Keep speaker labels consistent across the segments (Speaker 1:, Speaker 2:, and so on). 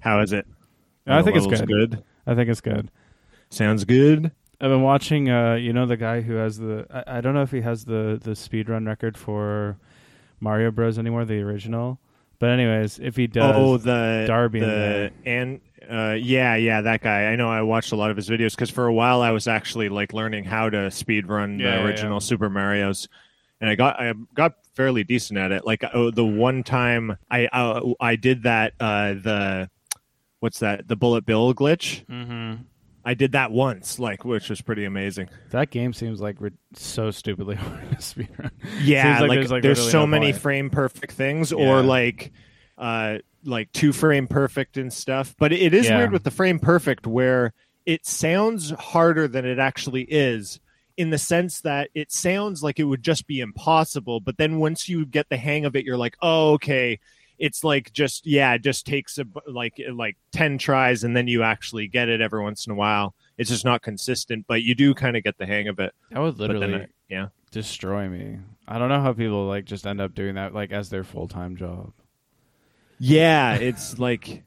Speaker 1: How is it?
Speaker 2: I think it's good.
Speaker 1: good.
Speaker 2: I think it's good.
Speaker 1: Sounds good.
Speaker 2: I've been watching. Uh, you know the guy who has the. I, I don't know if he has the the speed run record for Mario Bros anymore, the original. But anyways, if he does,
Speaker 1: oh, the
Speaker 2: Darby
Speaker 1: the and uh, yeah, yeah, that guy. I know. I watched a lot of his videos because for a while I was actually like learning how to speed run
Speaker 2: Yeah,
Speaker 1: the
Speaker 2: yeah,
Speaker 1: original
Speaker 2: yeah.
Speaker 1: Super Mario's, and I got I got fairly decent at it. Like oh, the one time I uh, I did that uh, the what's that the Bullet Bill glitch.
Speaker 2: Mhm.
Speaker 1: I did that once, like which was pretty amazing.
Speaker 2: that game seems like ri- so stupidly hard to speed run.
Speaker 1: Yeah,
Speaker 2: like
Speaker 1: like,
Speaker 2: there's, like,
Speaker 1: there's
Speaker 2: literally
Speaker 1: so
Speaker 2: no
Speaker 1: many
Speaker 2: point.
Speaker 1: frame perfect things,
Speaker 2: Yeah.
Speaker 1: or like uh like two frame perfect and stuff. But it is
Speaker 2: Yeah.
Speaker 1: weird with the frame perfect where it sounds harder than it actually is. In the sense that it sounds like it would just be impossible, but then once you get the hang of it, you're like, oh, okay, it's like just yeah, it just takes a, like like ten tries, and then you actually get it every once in a while. It's just not consistent, but you do kind of get the hang of it.
Speaker 2: That would literally
Speaker 1: I- yeah,
Speaker 2: destroy me. I don't know how people like just end up doing that like as their full time job.
Speaker 1: Yeah, it's like,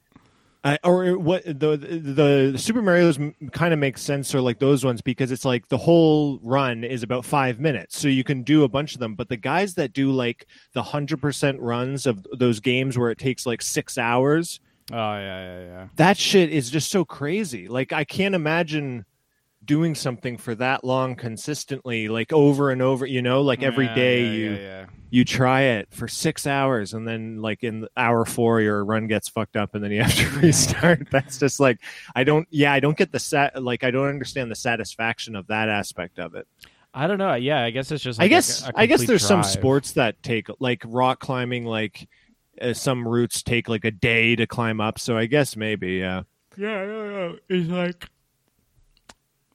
Speaker 1: I, or what the the Super Mario's kind of makes sense, or like those ones because it's like the whole run is about five minutes, so you can do a bunch of them. But the guys that do like the hundred percent runs of those games where it takes like six hours,
Speaker 2: Oh yeah, yeah, yeah.
Speaker 1: that shit is just so crazy. Like I can't imagine doing something for that long consistently, like over and over. You know, like every
Speaker 2: Yeah,
Speaker 1: day
Speaker 2: yeah,
Speaker 1: you
Speaker 2: yeah, yeah.
Speaker 1: you try it for six hours and then like in hour four your run gets fucked up and then you have to restart that's just like i don't yeah i don't get the sat like i don't understand the satisfaction of that aspect of it
Speaker 2: I don't know. Yeah, I guess it's just.
Speaker 1: i guess
Speaker 2: a- a
Speaker 1: i guess
Speaker 2: complete
Speaker 1: there's some sports that take like rock climbing like uh, some routes take like a day to climb up so i guess maybe yeah
Speaker 2: Yeah, yeah, yeah. It's like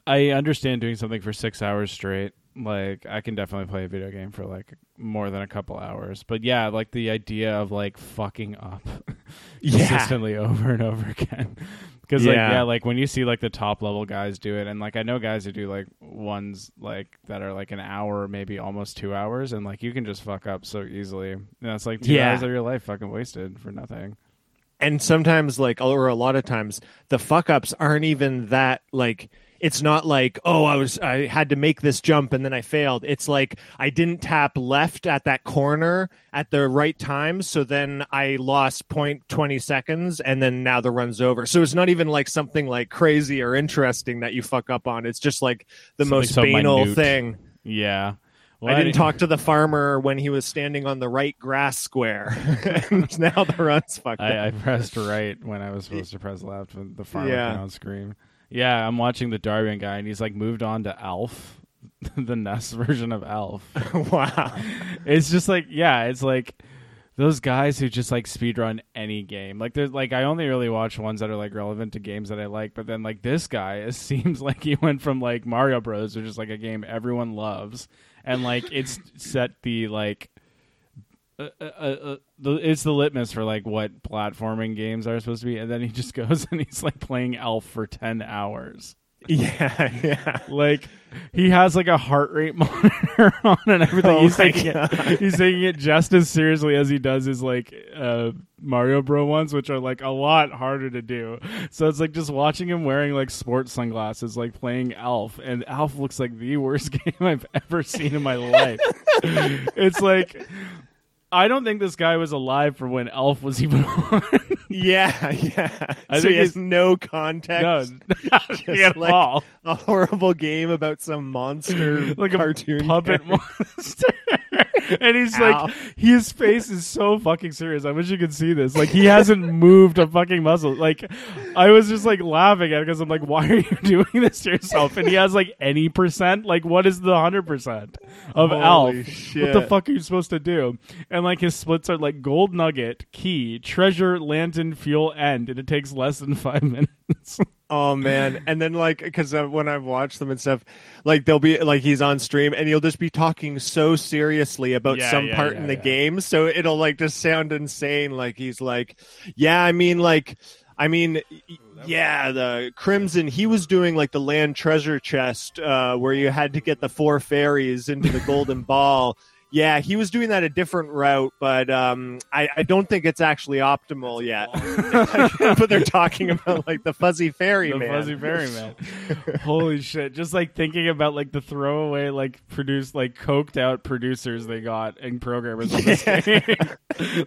Speaker 2: I understand doing something for six hours straight. Like I can definitely play a video game for like more than a couple hours. But yeah, like the idea of like fucking up
Speaker 1: Yeah.
Speaker 2: consistently over and over again. Because like
Speaker 1: Yeah.
Speaker 2: yeah, like when you see like the top level guys do it, and like I know guys who do like ones like that are like an hour, maybe almost two hours, and like you can just fuck up so easily. And that's like two
Speaker 1: Yeah.
Speaker 2: hours of your life fucking wasted for nothing.
Speaker 1: and sometimes like or a lot of times the fuck ups aren't even that like it's not like oh i was i had to make this jump and then i failed it's like i didn't tap left at that corner at the right time so then i lost point 20 seconds and then now the run's over so it's not even like something like crazy or interesting that you fuck up on it's just like the
Speaker 2: Something
Speaker 1: most
Speaker 2: so
Speaker 1: banal
Speaker 2: minute.
Speaker 1: thing
Speaker 2: Yeah. Well,
Speaker 1: I didn't talk to the farmer when he was standing on the right grass square. and now the run's fucked up.
Speaker 2: I, I pressed right when I was supposed to press left when the farmer
Speaker 1: Yeah.
Speaker 2: came on screen. Yeah, I'm watching the Darbian guy, and he's like moved on to Alf, the NES version of Alf.
Speaker 1: wow.
Speaker 2: it's just like, yeah, it's like those guys who just like speedrun any game. Like, there's like I only really watch ones that are like relevant to games that I like, but then like this guy, it seems like he went from like Mario Bros, which is like a game everyone loves, and like it's set the like uh, uh, uh, the, it's the litmus for like what platforming games are supposed to be, and then he just goes and he's like playing Alf for ten hours.
Speaker 1: Yeah, yeah.
Speaker 2: Like he has like a heart rate monitor on and everything.
Speaker 1: Oh
Speaker 2: he's taking
Speaker 1: God.
Speaker 2: it. He's taking it just as seriously as he does his like uh, Mario Bro ones, which are like a lot harder to do. So it's like just watching him wearing like sports sunglasses, like playing Alf, and Alf looks like the worst game I've ever seen in my life. it's like. I don't think this guy was alive for when Alf was even on.
Speaker 1: Yeah, yeah.
Speaker 2: I
Speaker 1: so
Speaker 2: think
Speaker 1: he has no
Speaker 2: no,
Speaker 1: context. Just
Speaker 2: at
Speaker 1: like
Speaker 2: all.
Speaker 1: a horrible game about some monster
Speaker 2: like
Speaker 1: cartoon
Speaker 2: a puppet
Speaker 1: character.
Speaker 2: monster. and he's
Speaker 1: Ow.
Speaker 2: like, his face is so fucking serious. I wish you could see this. Like, he hasn't moved a fucking muscle. Like, I was just like laughing at it because I'm like, why are you doing this to yourself? And he has like any percent. Like, what is the hundred percent of
Speaker 1: Holy
Speaker 2: Alf? What the fuck are you supposed to do? And like his splits are like gold nugget, key, treasure, lantern, fuel, end, and it takes less than five minutes.
Speaker 1: Oh man! And then like, because uh, when I've watched them and stuff, like they'll be like he's on stream and he'll just be talking so seriously about
Speaker 2: Yeah,
Speaker 1: some
Speaker 2: yeah,
Speaker 1: part
Speaker 2: yeah,
Speaker 1: in the
Speaker 2: yeah.
Speaker 1: game, so it'll like just sound insane. Like he's like, "Yeah, I mean, like, I mean, yeah, the Crimson. He was doing like the land treasure chest uh, where you had to get the four fairies into the golden ball." Yeah, he was doing that a different route, but um, I, I don't think it's actually optimal yet. but they're talking about like the fuzzy fairy
Speaker 2: the
Speaker 1: man.
Speaker 2: fuzzy fairy man. Holy shit! Just like thinking about like the throwaway, like produced, like coked out producers they got and programmers game.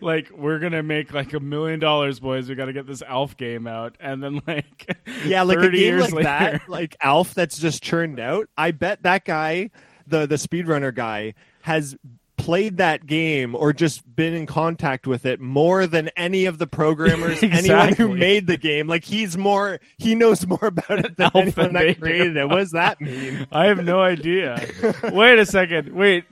Speaker 2: like we're gonna make like a million dollars, boys. We got to get this Alf game out, and then like
Speaker 1: yeah, like a
Speaker 2: 30
Speaker 1: game
Speaker 2: years
Speaker 1: like
Speaker 2: later,
Speaker 1: that, like Alf, that's just churned out. I bet that guy, the the speedrunner guy, has played that game or just been in contact with it more than any of the programmers, anyone who made the game. Like he's more, he knows more about it than
Speaker 2: Alf
Speaker 1: anyone that created it. What does that mean?
Speaker 2: I have no idea. Wait a second. Wait.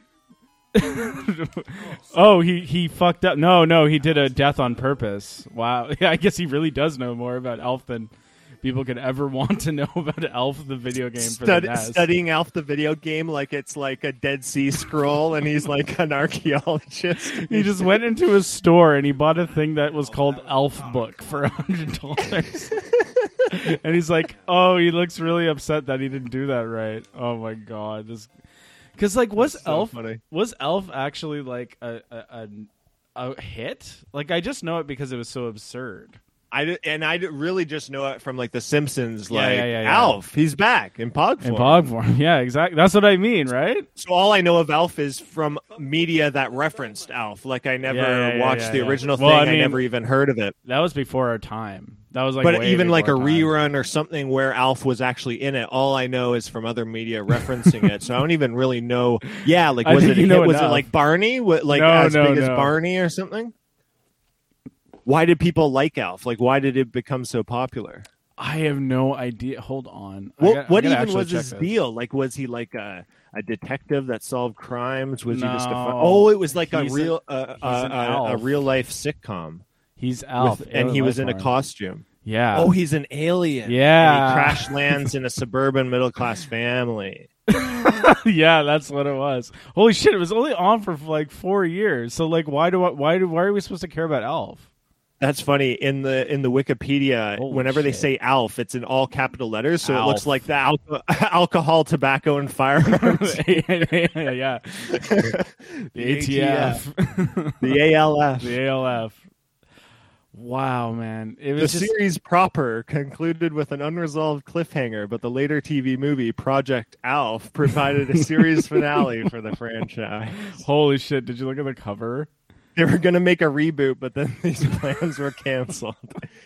Speaker 2: oh, he he fucked up. No, no, he did a death on purpose. Wow. Yeah, I guess he really does know more about Alf than people could ever want to know about Alf, the video game for
Speaker 1: Stud-
Speaker 2: the NES.
Speaker 1: studying Alf the video game like it's like a Dead Sea Scroll, and he's like an archaeologist.
Speaker 2: He just went into a store and he bought a thing that was called Alf Book for a hundred dollars. and he's like, "Oh, he looks really upset that he didn't do that right." Oh my god, this because like was
Speaker 1: so
Speaker 2: Alf
Speaker 1: funny.
Speaker 2: was Alf actually like a, a a a hit? Like I just know it because it was so absurd.
Speaker 1: I and I really just know it from like The Simpsons. Like
Speaker 2: yeah, yeah, yeah.
Speaker 1: Alf, he's back in Pog
Speaker 2: In
Speaker 1: form.
Speaker 2: Pog form, yeah, exactly. That's what I mean, right?
Speaker 1: So all I know of Alf is from media that referenced Alf. Like I never watched the original
Speaker 2: Well,
Speaker 1: thing.
Speaker 2: I
Speaker 1: I, never even heard of it.
Speaker 2: That was before our time. That was like,
Speaker 1: but even like a
Speaker 2: time.
Speaker 1: rerun or something where Alf was actually in it, all I know is from other media referencing it. So I don't even really know. Yeah, like was it was it like Barney? What, like
Speaker 2: No,
Speaker 1: as
Speaker 2: no,
Speaker 1: big as. Barney or something? Why did people like Alf? Like why did it become so popular?
Speaker 2: I have no idea. Hold on. I
Speaker 1: What,
Speaker 2: got-
Speaker 1: what even was his
Speaker 2: this.
Speaker 1: deal? Like, was he like a, a detective that solved crimes? Was he just a? Fun- oh, it was like a real,
Speaker 2: he's
Speaker 1: uh,
Speaker 2: an
Speaker 1: uh, a real life sitcom,
Speaker 2: He's Alf,
Speaker 1: with, and he was in a costume.
Speaker 2: Yeah.
Speaker 1: Oh, he's an alien.
Speaker 2: Yeah.
Speaker 1: and he crash lands in a suburban middle class family.
Speaker 2: yeah, that's what it was. Holy shit! It was only on for like four years. So like, why do I, why do why are we supposed to care about Alf?
Speaker 1: That's funny. In the in the Wikipedia,
Speaker 2: Holy
Speaker 1: whenever they say ALF, it's in all capital letters, so it looks like the alco- alcohol, tobacco, and firearms.
Speaker 2: yeah, yeah. the ATF,
Speaker 1: the ALF.
Speaker 2: the ALF. Wow, man, it
Speaker 1: The
Speaker 2: just
Speaker 1: series proper concluded with an unresolved cliffhanger, but the later TV movie Project Alf provided a series finale for the franchise.
Speaker 2: holy shit. Did you look at the cover?
Speaker 1: They were going to make a reboot, but then these plans were canceled.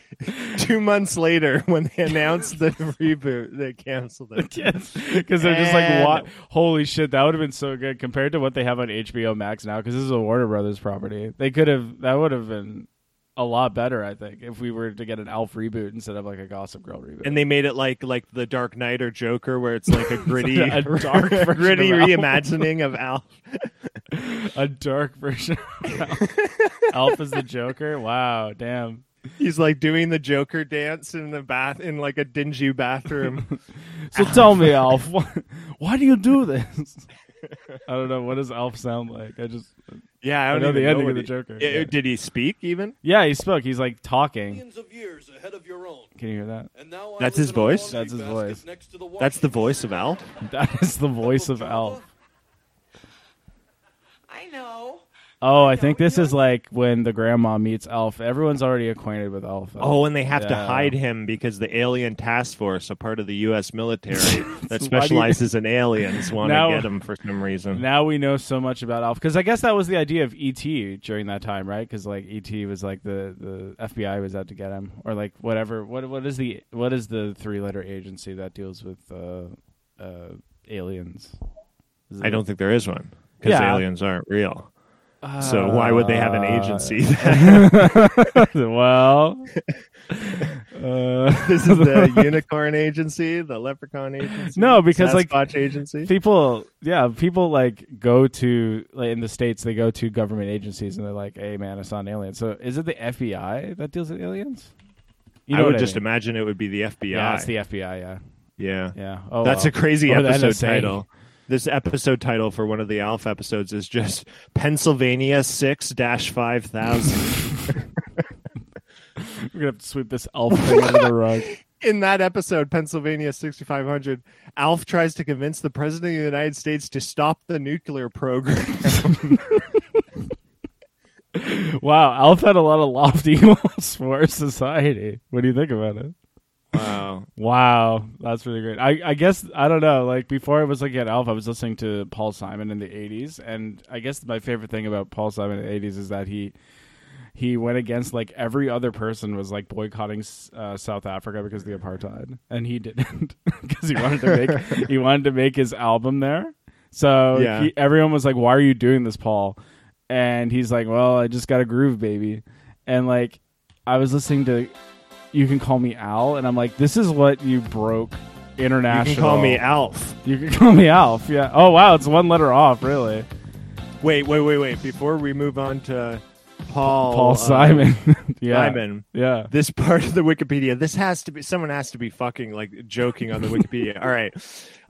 Speaker 1: Two months later, when they announced the reboot, they canceled it.
Speaker 2: Yes, because they're just like, what? Holy shit, that would have been so good compared to what they have on HBO Max now. Because this is a Warner Brothers property. They could have. That would have been a lot better, I think, if we were to get an Alf reboot instead of like a Gossip Girl reboot.
Speaker 1: And they made it like like the Dark Knight or Joker, where it's like a gritty,
Speaker 2: A dark
Speaker 1: gritty
Speaker 2: of
Speaker 1: reimagining of Alf.
Speaker 2: a dark version of Alf. Alf is the Joker. Wow, damn.
Speaker 1: He's like doing the Joker dance in the bath in like a dingy bathroom.
Speaker 2: So tell me, Alf, why, why do you do this? I don't know. What does Alf sound like? I just
Speaker 1: Yeah, I
Speaker 2: I
Speaker 1: don't
Speaker 2: know the ending
Speaker 1: what
Speaker 2: of the
Speaker 1: he-
Speaker 2: Joker.
Speaker 1: Yeah,
Speaker 2: Yeah.
Speaker 1: Did he speak even?
Speaker 2: yeah, he spoke. He's like talking.
Speaker 3: Of years ahead of your own.
Speaker 2: Can you hear that?
Speaker 3: And now
Speaker 1: That's his voice?
Speaker 2: That's his voice.
Speaker 3: next to the
Speaker 1: That's the voice of Al.
Speaker 2: That is the voice of Al.
Speaker 4: I know.
Speaker 2: Oh, I think this is like when the grandma meets Alf. Everyone's already acquainted with Alf.
Speaker 1: Oh, and they have to
Speaker 2: Yeah.
Speaker 1: hide him because the alien task force, a part of the U.S. military that
Speaker 2: Why do you-
Speaker 1: specializes in aliens, want
Speaker 2: Now-
Speaker 1: to get him for some reason.
Speaker 2: Now we know so much about Alf because I guess that was the idea of ET during that time, right? Because like ET was like the the FBI was out to get him, or like whatever. What what is the what is the three letter agency that deals with uh, uh, aliens? Is
Speaker 1: I
Speaker 2: it-
Speaker 1: don't think there is one because
Speaker 2: Yeah.
Speaker 1: aliens aren't real. So why would they have an
Speaker 2: Uh,
Speaker 1: agency?
Speaker 2: well, uh,
Speaker 1: this is the unicorn agency, the leprechaun agency.
Speaker 2: No, because, like,
Speaker 1: Sasquatch agency.
Speaker 2: people yeah people like go to like in the states they go to government agencies and they're like hey man i saw an alien so is it the fbi that deals with aliens you
Speaker 1: I would
Speaker 2: what
Speaker 1: just
Speaker 2: mean.
Speaker 1: imagine it would be the FBI.
Speaker 2: yeah it's the fbi yeah
Speaker 1: yeah.
Speaker 2: yeah oh
Speaker 1: That's
Speaker 2: well.
Speaker 1: a crazy
Speaker 2: Or
Speaker 1: episode title. This episode title for one of the Alf episodes is just Pennsylvania six dash five thousand.
Speaker 2: we're gonna have to sweep this Alf thing under the rug
Speaker 1: in that episode, Pennsylvania 6500, Alf tries to convince the president of the United States to stop the nuclear program.
Speaker 2: wow, Alf had a lot of lofty goals for society. What do you think about it?
Speaker 1: Wow.
Speaker 2: Wow, that's really great. I, I guess I don't know. Like before I was looking at Alf, I was listening to Paul Simon in the '80s, and I guess my favorite thing about Paul Simon in the '80s is that he he went against like every other person was like boycotting uh, South Africa because of the apartheid, and he didn't because he wanted to make he wanted to make his album there. So
Speaker 1: Yeah.
Speaker 2: he, everyone was like, "Why are you doing this, Paul?" And he's like, "Well, I just got a groove, baby." And like, I was listening to "You Can Call Me Al," and I'm like, "This is what you broke." international.
Speaker 1: You can call me Alf.
Speaker 2: You can call me Alf. Yeah. Oh wow, it's one letter off, really.
Speaker 1: Wait, wait, wait, wait. Before we move on to Paul,
Speaker 2: Paul
Speaker 1: uh,
Speaker 2: Simon. yeah.
Speaker 1: Simon,
Speaker 2: Yeah.
Speaker 1: this part of the Wikipedia, this has to be someone has to be fucking like joking on the Wikipedia. All right.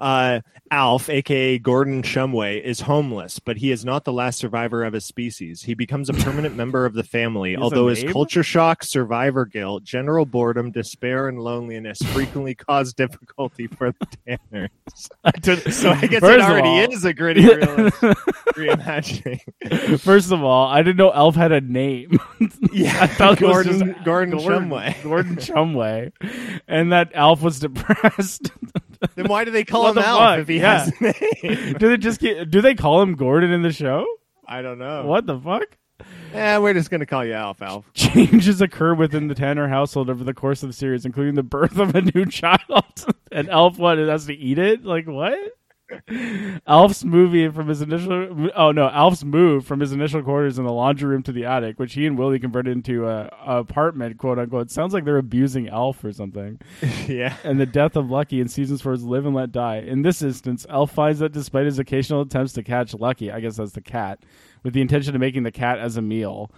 Speaker 1: Uh, Alf, aka Gordon Shumway, is homeless, but he is not the last survivor of his species. He becomes a permanent member of the family, although his culture shock, survivor guilt, general boredom, despair, and loneliness frequently cause difficulty for the Tanners. So I guess
Speaker 2: First
Speaker 1: it already
Speaker 2: all-
Speaker 1: is a gritty reimagining.
Speaker 2: First of all, I didn't know Alf had a name.
Speaker 1: Yeah,
Speaker 2: I thought
Speaker 1: Gordon, Gordon,
Speaker 2: Gordon
Speaker 1: Shumway.
Speaker 2: Gordon Shumway, and that Alf was depressed.
Speaker 1: Then why do they call him
Speaker 2: the
Speaker 1: Alf
Speaker 2: fuck?
Speaker 1: if he
Speaker 2: Yeah.
Speaker 1: has a name?
Speaker 2: do they just get, do they call him Gordon in the show?
Speaker 1: I don't know.
Speaker 2: What the fuck?
Speaker 1: Eh, we're just gonna call you Alf, Alf.
Speaker 2: Changes occur within the Tanner household over the course of the series, including the birth of a new child. and Alf, what, it has to eat it? Like, what? Alf's movie from his initial oh no Alf's move from his initial quarters in the laundry room to the attic, which he and Willie converted into a, a apartment, quote unquote. Sounds like they're abusing Alf or something.
Speaker 1: yeah.
Speaker 2: and the death of Lucky in seasons for his Live and Let Die. In this instance, Alf finds that despite his occasional attempts to catch Lucky, I guess that's the cat, with the intention of making the cat as a meal,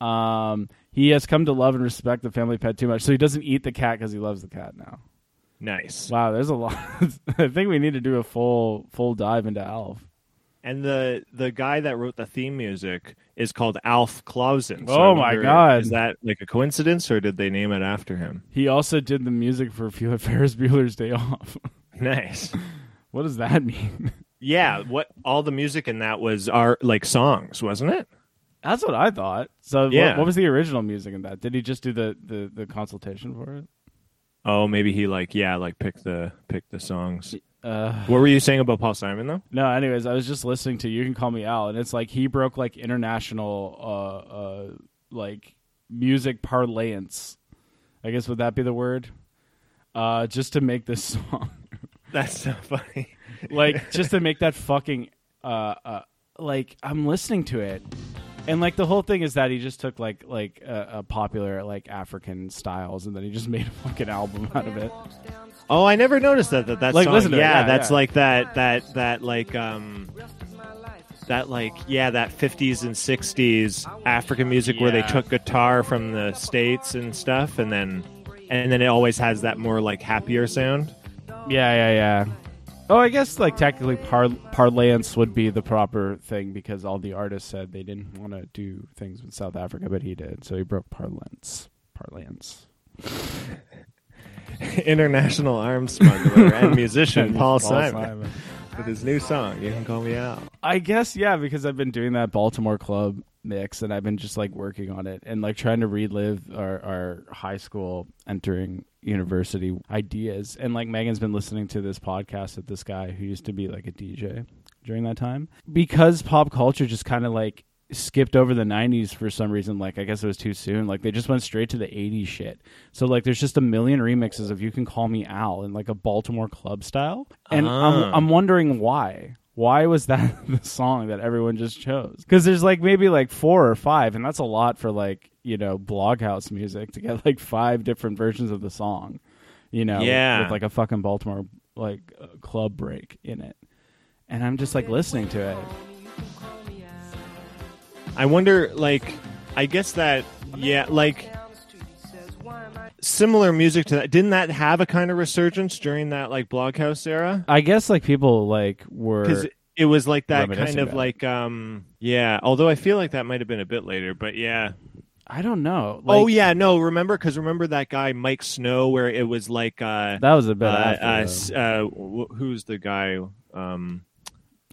Speaker 2: um, he has come to love and respect the family pet too much. So he doesn't eat the cat because he loves the cat now.
Speaker 1: Nice.
Speaker 2: Wow, there's a lot. I think we need to do a full full dive into Alf.
Speaker 1: And the the guy that wrote the theme music is called Alf Clausen. So
Speaker 2: Oh my God.
Speaker 1: Is that like a coincidence or did they name it after him?
Speaker 2: He also did the music for Ferris Bueller's Day Off.
Speaker 1: Nice.
Speaker 2: what does that mean?
Speaker 1: Yeah, what all the music in that was our like songs, wasn't it?
Speaker 2: That's what I thought. So what-
Speaker 1: Yeah.
Speaker 2: what, was the original music in that? Did he just do the, the, the consultation for it?
Speaker 1: Oh, maybe he like yeah, like pick the pick the songs.
Speaker 2: Uh,
Speaker 1: What were you saying about Paul Simon though?
Speaker 2: No, anyways, I was just listening to You Can Call Me Al, and it's like he broke like international uh uh like music parlance. I guess would that be the word? Uh just to make this song.
Speaker 1: That's so funny.
Speaker 2: like just to make that fucking uh uh like I'm listening to it. And like the whole thing is that he just took like like uh, uh, popular like African styles and then he just made a fucking album out of it.
Speaker 1: Oh, I never noticed that. That that
Speaker 2: Like,
Speaker 1: song.
Speaker 2: listen to it,
Speaker 1: yeah,
Speaker 2: yeah,
Speaker 1: that's
Speaker 2: yeah.
Speaker 1: like that. That that like um. That like yeah, that '50s and '60s African music where they took guitar from the states and stuff, and then and then it always has that more like happier sound.
Speaker 2: Yeah, yeah, yeah. Oh, I guess like technically par- parlance would be the proper thing because all the artists said they didn't want to do things with South Africa, but he did, so he broke parlance. Parlance.
Speaker 1: International arms smuggler and musician Paul,
Speaker 2: Paul
Speaker 1: Simon,
Speaker 2: Simon.
Speaker 1: with his new song. You can call me out.
Speaker 2: I guess yeah, because I've been doing that Baltimore club mix, and I've been just like working on it and like trying to relive our, our high school entering university ideas. And like Megan's been listening to this podcast with this guy who used to be like a DJ during that time because pop culture just kind of like skipped over the 90s for some reason like i guess it was too soon like they just went straight to the 80s shit so like there's just a million remixes of you can call me al in like a baltimore club style and I'm,
Speaker 1: Ah.
Speaker 2: I'm wondering why why was that the song that everyone just chose? Because there's like maybe like four or five and that's a lot for like you know bloghouse music to get like five different versions of the song you know with-
Speaker 1: Yeah.
Speaker 2: with, like a fucking baltimore like uh, club break in it. And i'm just like listening to it.
Speaker 1: I wonder, like, I guess that, yeah, like, similar music to that. Didn't that have a kind of resurgence during that, like, Bloghouse era?
Speaker 2: I guess like people like were
Speaker 1: Because it was like that kind of like, um, yeah, although I feel like that might have been a bit later, but yeah.
Speaker 2: I don't know.
Speaker 1: oh yeah, no, remember because remember that guy Miike Snow where it was like uh,
Speaker 2: that was a bit
Speaker 1: uh,
Speaker 2: after,
Speaker 1: uh, uh, who's the guy um,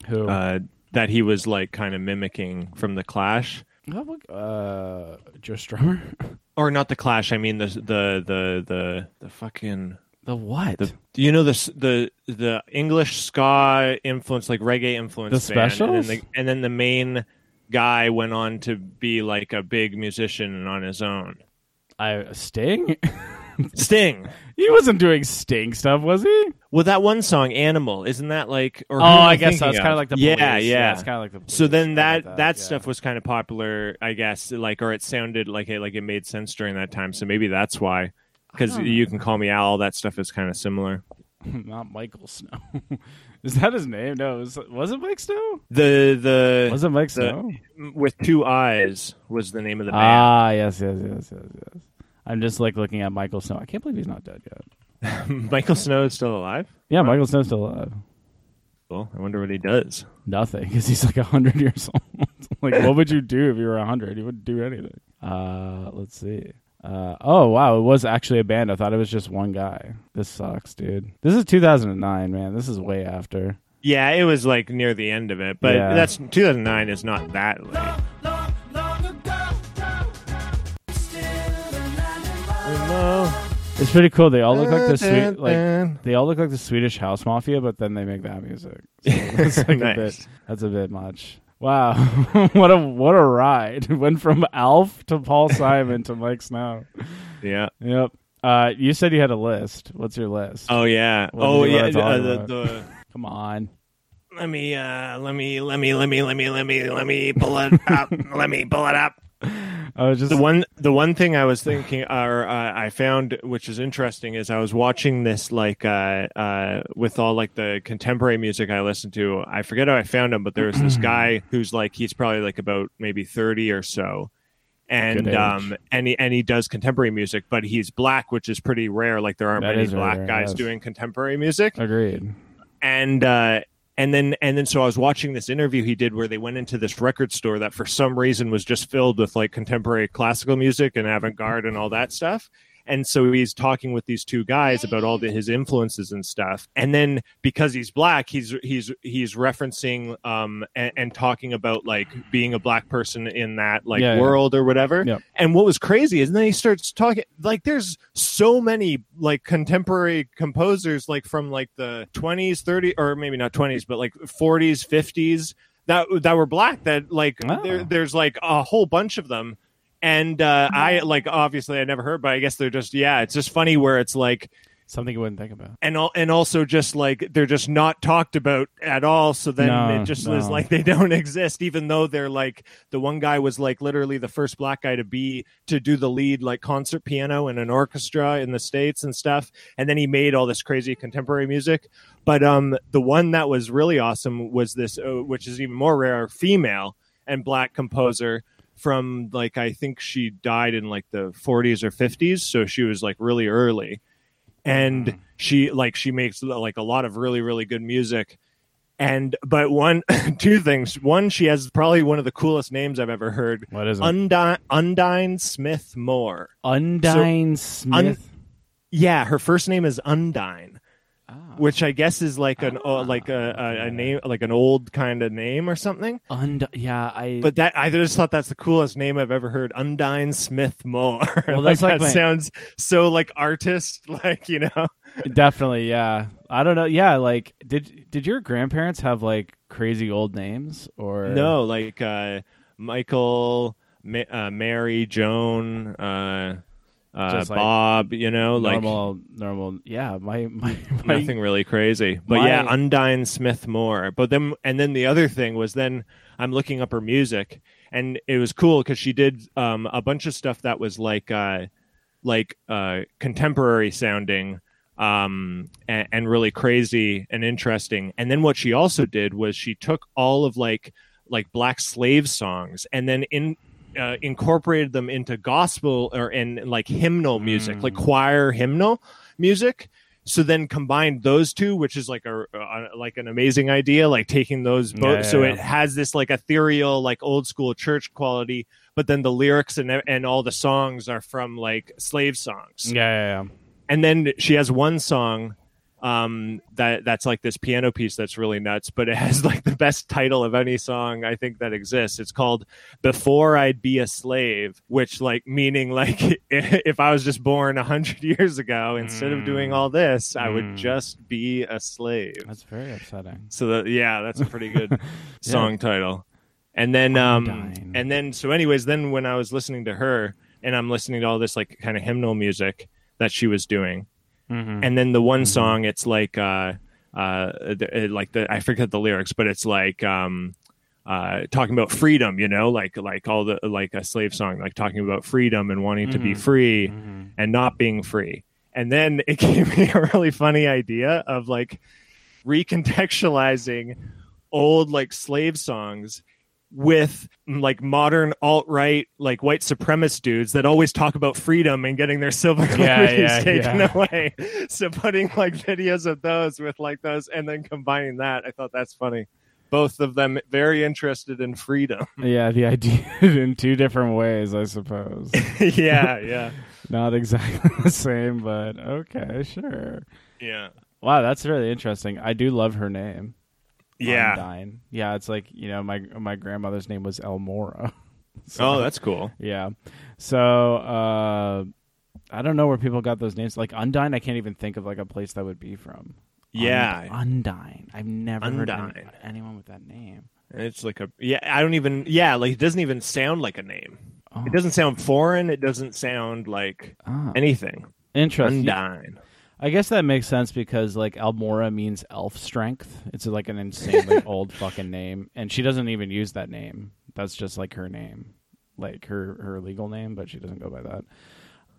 Speaker 2: Who?
Speaker 1: uh, that he was like kind of mimicking from the Clash,
Speaker 2: Oh, uh, Joe Strummer.
Speaker 1: or not the Clash? I mean the the the the the fucking
Speaker 2: the what?
Speaker 1: the do you know the s- the the English ska influence like reggae influence
Speaker 2: The
Speaker 1: and then the, and then the main guy went on to be like a big musician on his own.
Speaker 2: I Sting.
Speaker 1: Sting.
Speaker 2: he wasn't doing Sting stuff, was he?
Speaker 1: Well, that one song, "Animal," isn't that like? Or
Speaker 2: Oh, I guess so. It's kind of like the
Speaker 1: yeah,
Speaker 2: Police.
Speaker 1: yeah.
Speaker 2: it's kind of like the. Police.
Speaker 1: so then
Speaker 2: I
Speaker 1: that that,
Speaker 2: yeah.
Speaker 1: stuff was kind of popular, I guess. Like, or it sounded like it like it made sense during that time. So maybe that's why. Because you can call me Al. All that stuff is kind of similar.
Speaker 2: not Michael Snow. Is that his name? No, it was, was it Miike Snow?
Speaker 1: The the
Speaker 2: Was it Mike
Speaker 1: the-
Speaker 2: Snow?
Speaker 1: with two eyes was the name of the band.
Speaker 2: Ah, yes, yes, yes, yes, yes. I'm just like looking at Michael Snow. I can't believe he's not dead yet.
Speaker 1: Michael Snow is still alive.
Speaker 2: Yeah, Michael Snow's still alive.
Speaker 1: Well, I wonder what he does.
Speaker 2: Nothing, because he's like hundred years old. like, what would you do if you were hundred? You wouldn't do anything. Uh, let's see. Uh, oh wow, it was actually a band. I thought it was just one guy. This sucks, dude. This is 2009, man. This is way after.
Speaker 1: Yeah, it was like near the end of it, but
Speaker 2: Yeah.
Speaker 1: that's 2009 is not that late.
Speaker 2: It's pretty cool. They all look like the sweet, like they all look like the Swedish House Mafia, but then they make that music. So it's like a bit. That's a bit much. Wow, what a what a ride! Went from Alf to Paul Simon to Miike Snow.
Speaker 1: yeah.
Speaker 2: Yep. Uh, you said you had a list. What's your list?
Speaker 1: Oh yeah.
Speaker 2: What
Speaker 1: oh yeah. uh, the, the,
Speaker 2: Come on.
Speaker 1: let me uh let me let me let me let me let me let me pull it up. let me pull it up.
Speaker 2: I was just
Speaker 1: The one the one thing I was thinking or uh, I found which is interesting is I was watching this like uh uh with all like the contemporary music I listened to. I forget how I found him, but there was this guy who's like he's probably like about maybe 30 or so. And um and he and he does contemporary music, but he's black, which is pretty rare. Like there aren't
Speaker 2: That
Speaker 1: many black
Speaker 2: rare,
Speaker 1: guys
Speaker 2: yes.
Speaker 1: doing contemporary music
Speaker 2: agreed.
Speaker 1: and uh and then and then so I was watching this interview he did where they went into this record store that for some reason was just filled with like contemporary classical music and avant-garde and all that stuff. And so he's talking with these two guys about all the, his influences and stuff. And then because he's black, he's he's he's referencing um and, and talking about like being a black person in that like
Speaker 2: Yeah, yeah.
Speaker 1: world or whatever.
Speaker 2: Yep.
Speaker 1: And what was crazy is then he starts talking like there's so many like contemporary composers like from like the 20s, 30s or maybe not 20s, but like 40s, 50s that that were black that like
Speaker 2: Oh.
Speaker 1: there, there's like a whole bunch of them. And uh, I like obviously I never heard, but I guess they're just yeah. It's just funny where it's like
Speaker 2: Something you wouldn't think about.
Speaker 1: and al- and also just like they're just not talked about at all. So then
Speaker 2: No,
Speaker 1: it just
Speaker 2: no.
Speaker 1: is like they don't exist, even though they're like the one guy was like literally the first black guy to be to do the lead like concert piano in an orchestra in the states and stuff. And then he made all this crazy contemporary music. But um, the one that was really awesome was this, uh, which is even more rare, female and black composer from like I think she died in like the 40s or 50s, so she was like really early and
Speaker 2: Mm.
Speaker 1: she like she makes like a lot of really really good music and but one two things one she has probably one of the coolest names i've ever heard
Speaker 2: What is it?
Speaker 1: undine undine smith moore
Speaker 2: Undine Smith.
Speaker 1: yeah her first name is undine
Speaker 2: Ah.
Speaker 1: which i guess is like an uh,
Speaker 2: Ah,
Speaker 1: like a, a, a name like an old kind of name or something
Speaker 2: Und- yeah, I.
Speaker 1: but that i just thought that's the coolest name i've ever heard undine smith moore
Speaker 2: Well, that's like
Speaker 1: that
Speaker 2: my-
Speaker 1: sounds so like artist like you know
Speaker 2: definitely, yeah. I don't know. Yeah, like did did your grandparents have like crazy old names or
Speaker 1: No, like uh, Michael, Ma- uh, Mary, Joan, uh, uh,
Speaker 2: like
Speaker 1: Bob. You know, like
Speaker 2: normal normal? Yeah, my my, my
Speaker 1: nothing really crazy. But
Speaker 2: my-
Speaker 1: yeah, Undine Smith Moore. But then, and then the other thing was then I'm looking up her music, and it was cool because she did um, a bunch of stuff that was like uh, like uh, contemporary sounding. Um, and, and really crazy and interesting. And then what she also did was she took all of like like black slave songs and then in uh, incorporated them into gospel or in like hymnal music,
Speaker 2: Mm.
Speaker 1: like choir hymnal music. so then combined those two which is like a, a like an amazing idea like taking those both
Speaker 2: Yeah,
Speaker 1: so
Speaker 2: yeah,
Speaker 1: it has this like ethereal like old school church quality but then the lyrics and and all the songs are from like slave songs
Speaker 2: Yeah, yeah, yeah.
Speaker 1: and then she has one song um that that's like this piano piece that's really nuts but it has like the best title of any song i think that exists it's called before i'd be a slave which like meaning like if i was just born a hundred years ago instead of doing
Speaker 2: Mm.
Speaker 1: all this i
Speaker 2: Mm.
Speaker 1: would just be a slave
Speaker 2: That's very upsetting.
Speaker 1: so that yeah that's a pretty good song title and then um and then so anyways then when i was listening to her and i'm listening to all this like kind of hymnal music that she was doing
Speaker 2: Mhm.
Speaker 1: and then the one
Speaker 2: Mhm.
Speaker 1: song it's like uh uh the, uh, like the i forget the lyrics but it's like um uh talking about freedom you know like like all the like a slave song like talking about freedom and wanting to be
Speaker 2: Mhm.
Speaker 1: free
Speaker 2: Mhm.
Speaker 1: and not being free and then it gave me a really funny idea of like recontextualizing old like slave songs with mm, like modern alt right like white supremacist dudes that always talk about freedom and getting their civil
Speaker 2: Yeah,
Speaker 1: liberties
Speaker 2: yeah,
Speaker 1: taken
Speaker 2: yeah.
Speaker 1: away. So putting like videos of those with like those and then combining that, I thought that's funny. Both of them very interested in freedom.
Speaker 2: Yeah, the idea in two different ways, I suppose.
Speaker 1: yeah, yeah,
Speaker 2: Not exactly the same, but okay, sure.
Speaker 1: yeah,
Speaker 2: Wow, that's really interesting. I do love her name.
Speaker 1: Yeah.
Speaker 2: Undine. Yeah, it's like you know my my grandmother's name was Elmora. So,
Speaker 1: Oh, that's cool.
Speaker 2: yeah. So uh, I don't know where people got those names. Like Undine, I can't even think of like a place that would be from.
Speaker 1: Yeah,
Speaker 2: Und- Undine. I've never heard any- anyone with that name.
Speaker 1: it's like a yeah. I don't even yeah. Like it doesn't even sound like a name.
Speaker 2: Oh,
Speaker 1: It doesn't sound foreign. It doesn't sound like
Speaker 2: ah,
Speaker 1: anything.
Speaker 2: interesting.
Speaker 1: Undine.
Speaker 2: I guess that makes sense because like Almora means elf strength. It's like an insanely old fucking name, and she doesn't even use that name. That's just like her name, like her her legal name, but she doesn't go by that.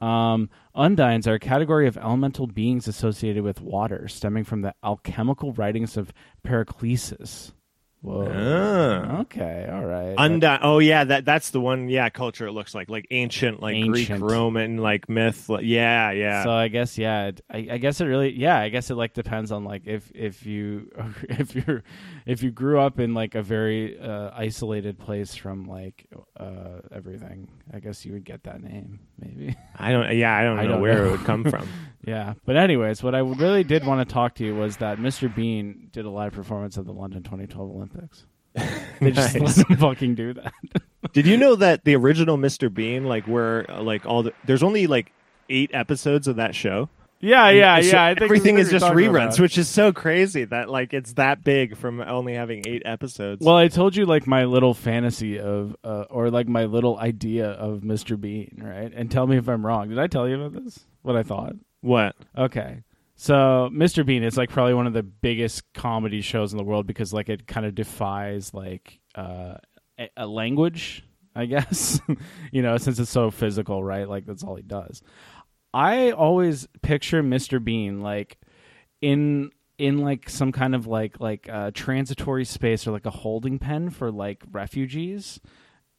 Speaker 2: Um, undines are a category of elemental beings associated with water, stemming from the alchemical writings of Paracelsus. Whoa.
Speaker 1: Ah.
Speaker 2: Okay, all right.
Speaker 1: Oh yeah, that that's the one. Yeah, culture. It looks like like ancient, like
Speaker 2: Ancient.
Speaker 1: Greek, Roman, like myth. like- Yeah, yeah.
Speaker 2: So I guess yeah, it, I, I guess it really yeah, I guess it like depends on like if if you if you're if you grew up in like a very uh, isolated place from like uh, everything, I guess you would get that name maybe.
Speaker 1: I don't. Yeah, I don't
Speaker 2: I
Speaker 1: know
Speaker 2: don't
Speaker 1: where
Speaker 2: know.
Speaker 1: it would come from.
Speaker 2: yeah, but anyways, what I really did want to talk to you was that Mr. Bean did a live performance at the London 2012 Olympics. They just
Speaker 1: Nice.
Speaker 2: let him fucking do that.
Speaker 1: Did you know that the original Mr. Bean, like where like all the there's only like eight episodes of that show.
Speaker 2: yeah, yeah,
Speaker 1: so
Speaker 2: yeah. I think
Speaker 1: everything is just reruns, which is so crazy that like it's that big from only having eight episodes.
Speaker 2: Well, I told you like my little fantasy of, uh, or like my little idea of Mr. Bean, right? And tell me if I'm wrong. Did I tell you about this? What I thought?
Speaker 1: What?
Speaker 2: Okay. So Mr. Bean is like probably one of the biggest comedy shows in the world because like it kind of defies like uh, a, a language, I guess. you know, since it's so physical, right? Like that's all he does. I always picture Mr. Bean like in in like some kind of like like uh, transitory space or like a holding pen for like refugees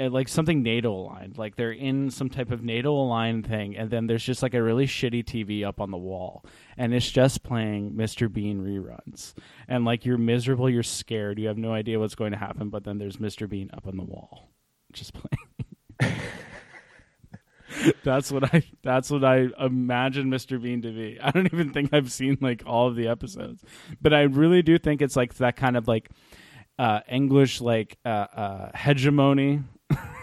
Speaker 2: like something NATO aligned. Like they're in some type of NATO aligned thing, and then there's just like a really shitty TV up on the wall, and it's just playing Mr. Bean reruns. And like you're miserable, you're scared, you have no idea what's going to happen, but then there's Mr. Bean up on the wall, just playing. that's what I. That's what I imagine Mr. Bean to be. I don't even think I've seen like all of the episodes, but I really do think it's like that kind of like uh, English like uh, uh, hegemony.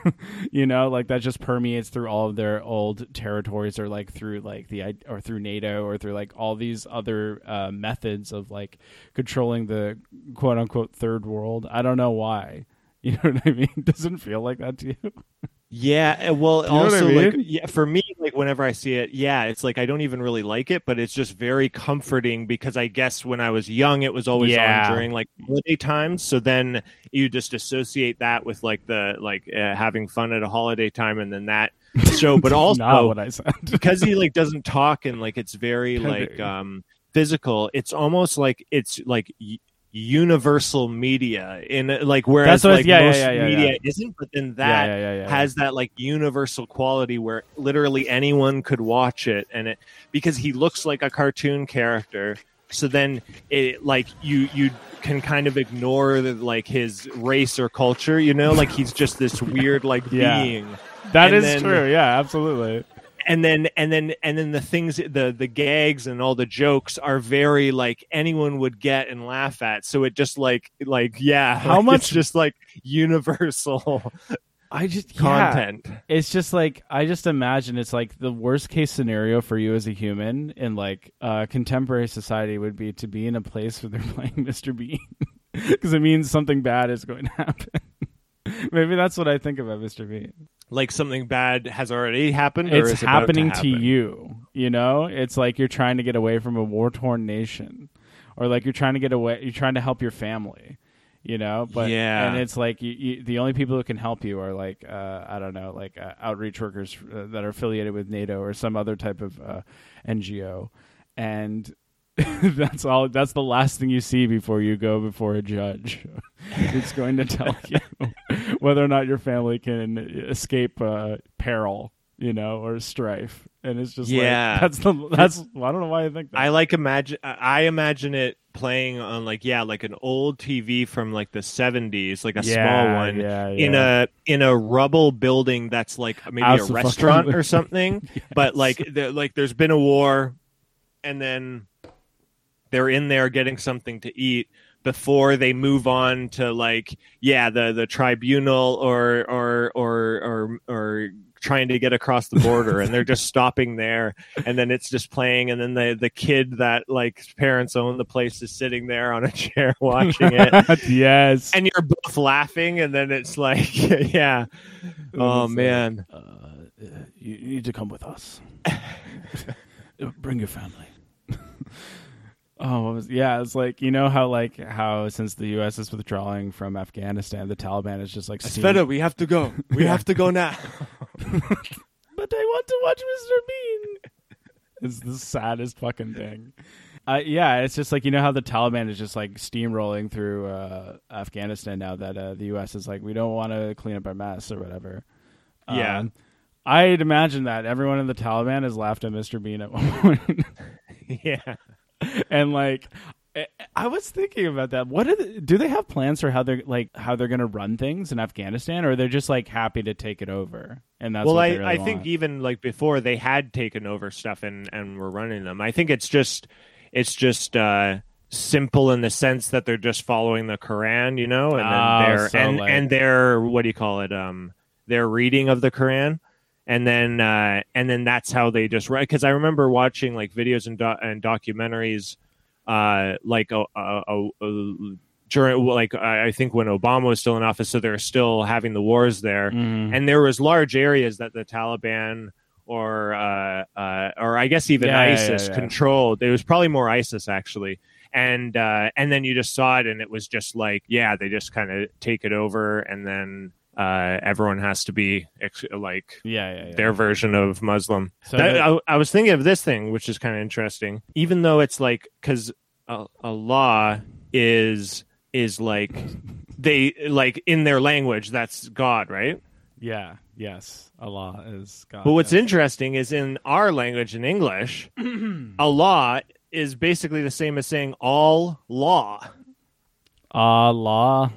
Speaker 2: you know, like that just permeates through all of their old territories, or like through like the or through NATO, or through like all these other uh, methods of like controlling the quote unquote third world. I don't know why. You know what I mean? Doesn't feel like that to you.
Speaker 1: Yeah, uh, well,
Speaker 2: You know what I
Speaker 1: also like yeah, for me, like whenever I see it, yeah, it's like I don't even really like it, but it's just very comforting because I guess when I was young, it was always
Speaker 2: Yeah.
Speaker 1: on during like holiday times. So then you just associate that with like the like uh, having fun at a holiday time, and then that show. But also
Speaker 2: what I said.
Speaker 1: because he like doesn't talk and like it's very like um physical. It's almost like it's like universal media in like whereas
Speaker 2: That's what I-
Speaker 1: like
Speaker 2: yeah,
Speaker 1: most
Speaker 2: yeah, yeah,
Speaker 1: media
Speaker 2: yeah.
Speaker 1: isn't but then that
Speaker 2: yeah, yeah, yeah,
Speaker 1: has that like universal quality where literally anyone could watch it and it because he looks like a cartoon character so then it like you you can kind of ignore the, like his race or culture you know like he's just this weird like
Speaker 2: Yeah.
Speaker 1: being
Speaker 2: That
Speaker 1: And
Speaker 2: is
Speaker 1: then-
Speaker 2: true. Yeah, absolutely.
Speaker 1: And then and then and then the things the the gags and all the jokes are very like anyone would get and laugh at so it just like like yeah
Speaker 2: How
Speaker 1: like,
Speaker 2: much-
Speaker 1: it's just like universal
Speaker 2: I just yeah.
Speaker 1: content
Speaker 2: It's just like I just imagine it's like the worst case scenario for you as a human in like uh, contemporary society would be to be in a place where they're playing Mr. Bean because it means something bad is going to happen. Maybe that's what I think about Mr. Bean.
Speaker 1: Like something bad has already happened or
Speaker 2: It's happening to,
Speaker 1: happen?
Speaker 2: you. You know, it's like you're trying to get away from a war torn nation, or like you're trying to get away. You're trying to help your family. You know, but
Speaker 1: Yeah.
Speaker 2: and it's like you, you, the only people who can help you are like uh, I don't know, like uh, outreach workers uh, that are affiliated with NATO or some other type of uh, NGO, and that's all. That's the last thing you see before you go before a judge. it's going to tell you whether or not your family can escape uh, peril, you know, or strife. And it's just
Speaker 1: Yeah.
Speaker 2: like that's the that's I don't know why I think that.
Speaker 1: I like imagine I imagine it playing on like yeah like an old TV from like the 70s like a
Speaker 2: Yeah,
Speaker 1: small one
Speaker 2: yeah,
Speaker 1: in a in a rubble building that's like maybe a
Speaker 2: Absolutely.
Speaker 1: restaurant or something but like there, like there's been a war and then they're in there getting something to eat before they move on to like yeah the the tribunal or or or or or trying to get across the border and they're just stopping there and then it's just playing and then the the kid that like parents own the place is sitting there on a chair watching it
Speaker 2: yes.
Speaker 1: and you're both laughing and then it's like yeah oh
Speaker 2: It's like,
Speaker 1: man
Speaker 2: uh, you you need to come with us. Bring your family. Oh, what was, yeah. It's like you know how like how since the U.S. is withdrawing from Afghanistan, the Taliban is just like
Speaker 1: Sveta, we have to go we have to go now
Speaker 2: but I want to watch Mr. Bean. It's the saddest fucking thing. Uh, yeah, it's just like you know how the Taliban is just like steamrolling through uh, Afghanistan now that uh, the U.S. is like we don't want to clean up our mess or whatever.
Speaker 1: Yeah.
Speaker 2: Um, I'd imagine that everyone in the Taliban has laughed at Mr. Bean at one point,
Speaker 1: yeah
Speaker 2: and like. I- I was thinking about that. What are the, do they have plans for how they're like how they're going to run things in Afghanistan, or they're just like happy to take it over? And that's
Speaker 1: well
Speaker 2: what
Speaker 1: i,
Speaker 2: really
Speaker 1: I think even like before they had taken over stuff and and were running them i think it's just it's just uh simple in the sense that they're just following the quran you know and then
Speaker 2: Oh,
Speaker 1: they're
Speaker 2: so,
Speaker 1: and and their what do you call it um their reading of the quran and then uh and then that's how they just write because i remember watching like videos and, do- and documentaries uh like a, a, a, a during like I I think when Obama was still in office, so they're still having the wars there,
Speaker 2: Mhm.
Speaker 1: and there was large areas that the Taliban or uh, uh, or I guess even
Speaker 2: yeah,
Speaker 1: ISIS
Speaker 2: yeah, yeah.
Speaker 1: controlled. It was probably more ISIS actually, and uh, and then you just saw it, and it was just like yeah, they just kind of take it over, and then uh, everyone has to be ex- like
Speaker 2: yeah, yeah, yeah.
Speaker 1: their version of Muslim.
Speaker 2: So
Speaker 1: That- I, I was thinking of this thing, which is kind of interesting. Even though it's like because Allah is is like they like in their language that's God, right?
Speaker 2: Yeah. Yes. Allah is God.
Speaker 1: But what's
Speaker 2: yes.
Speaker 1: interesting is in our language in English, Allah is basically the same as saying all law,
Speaker 2: Allah.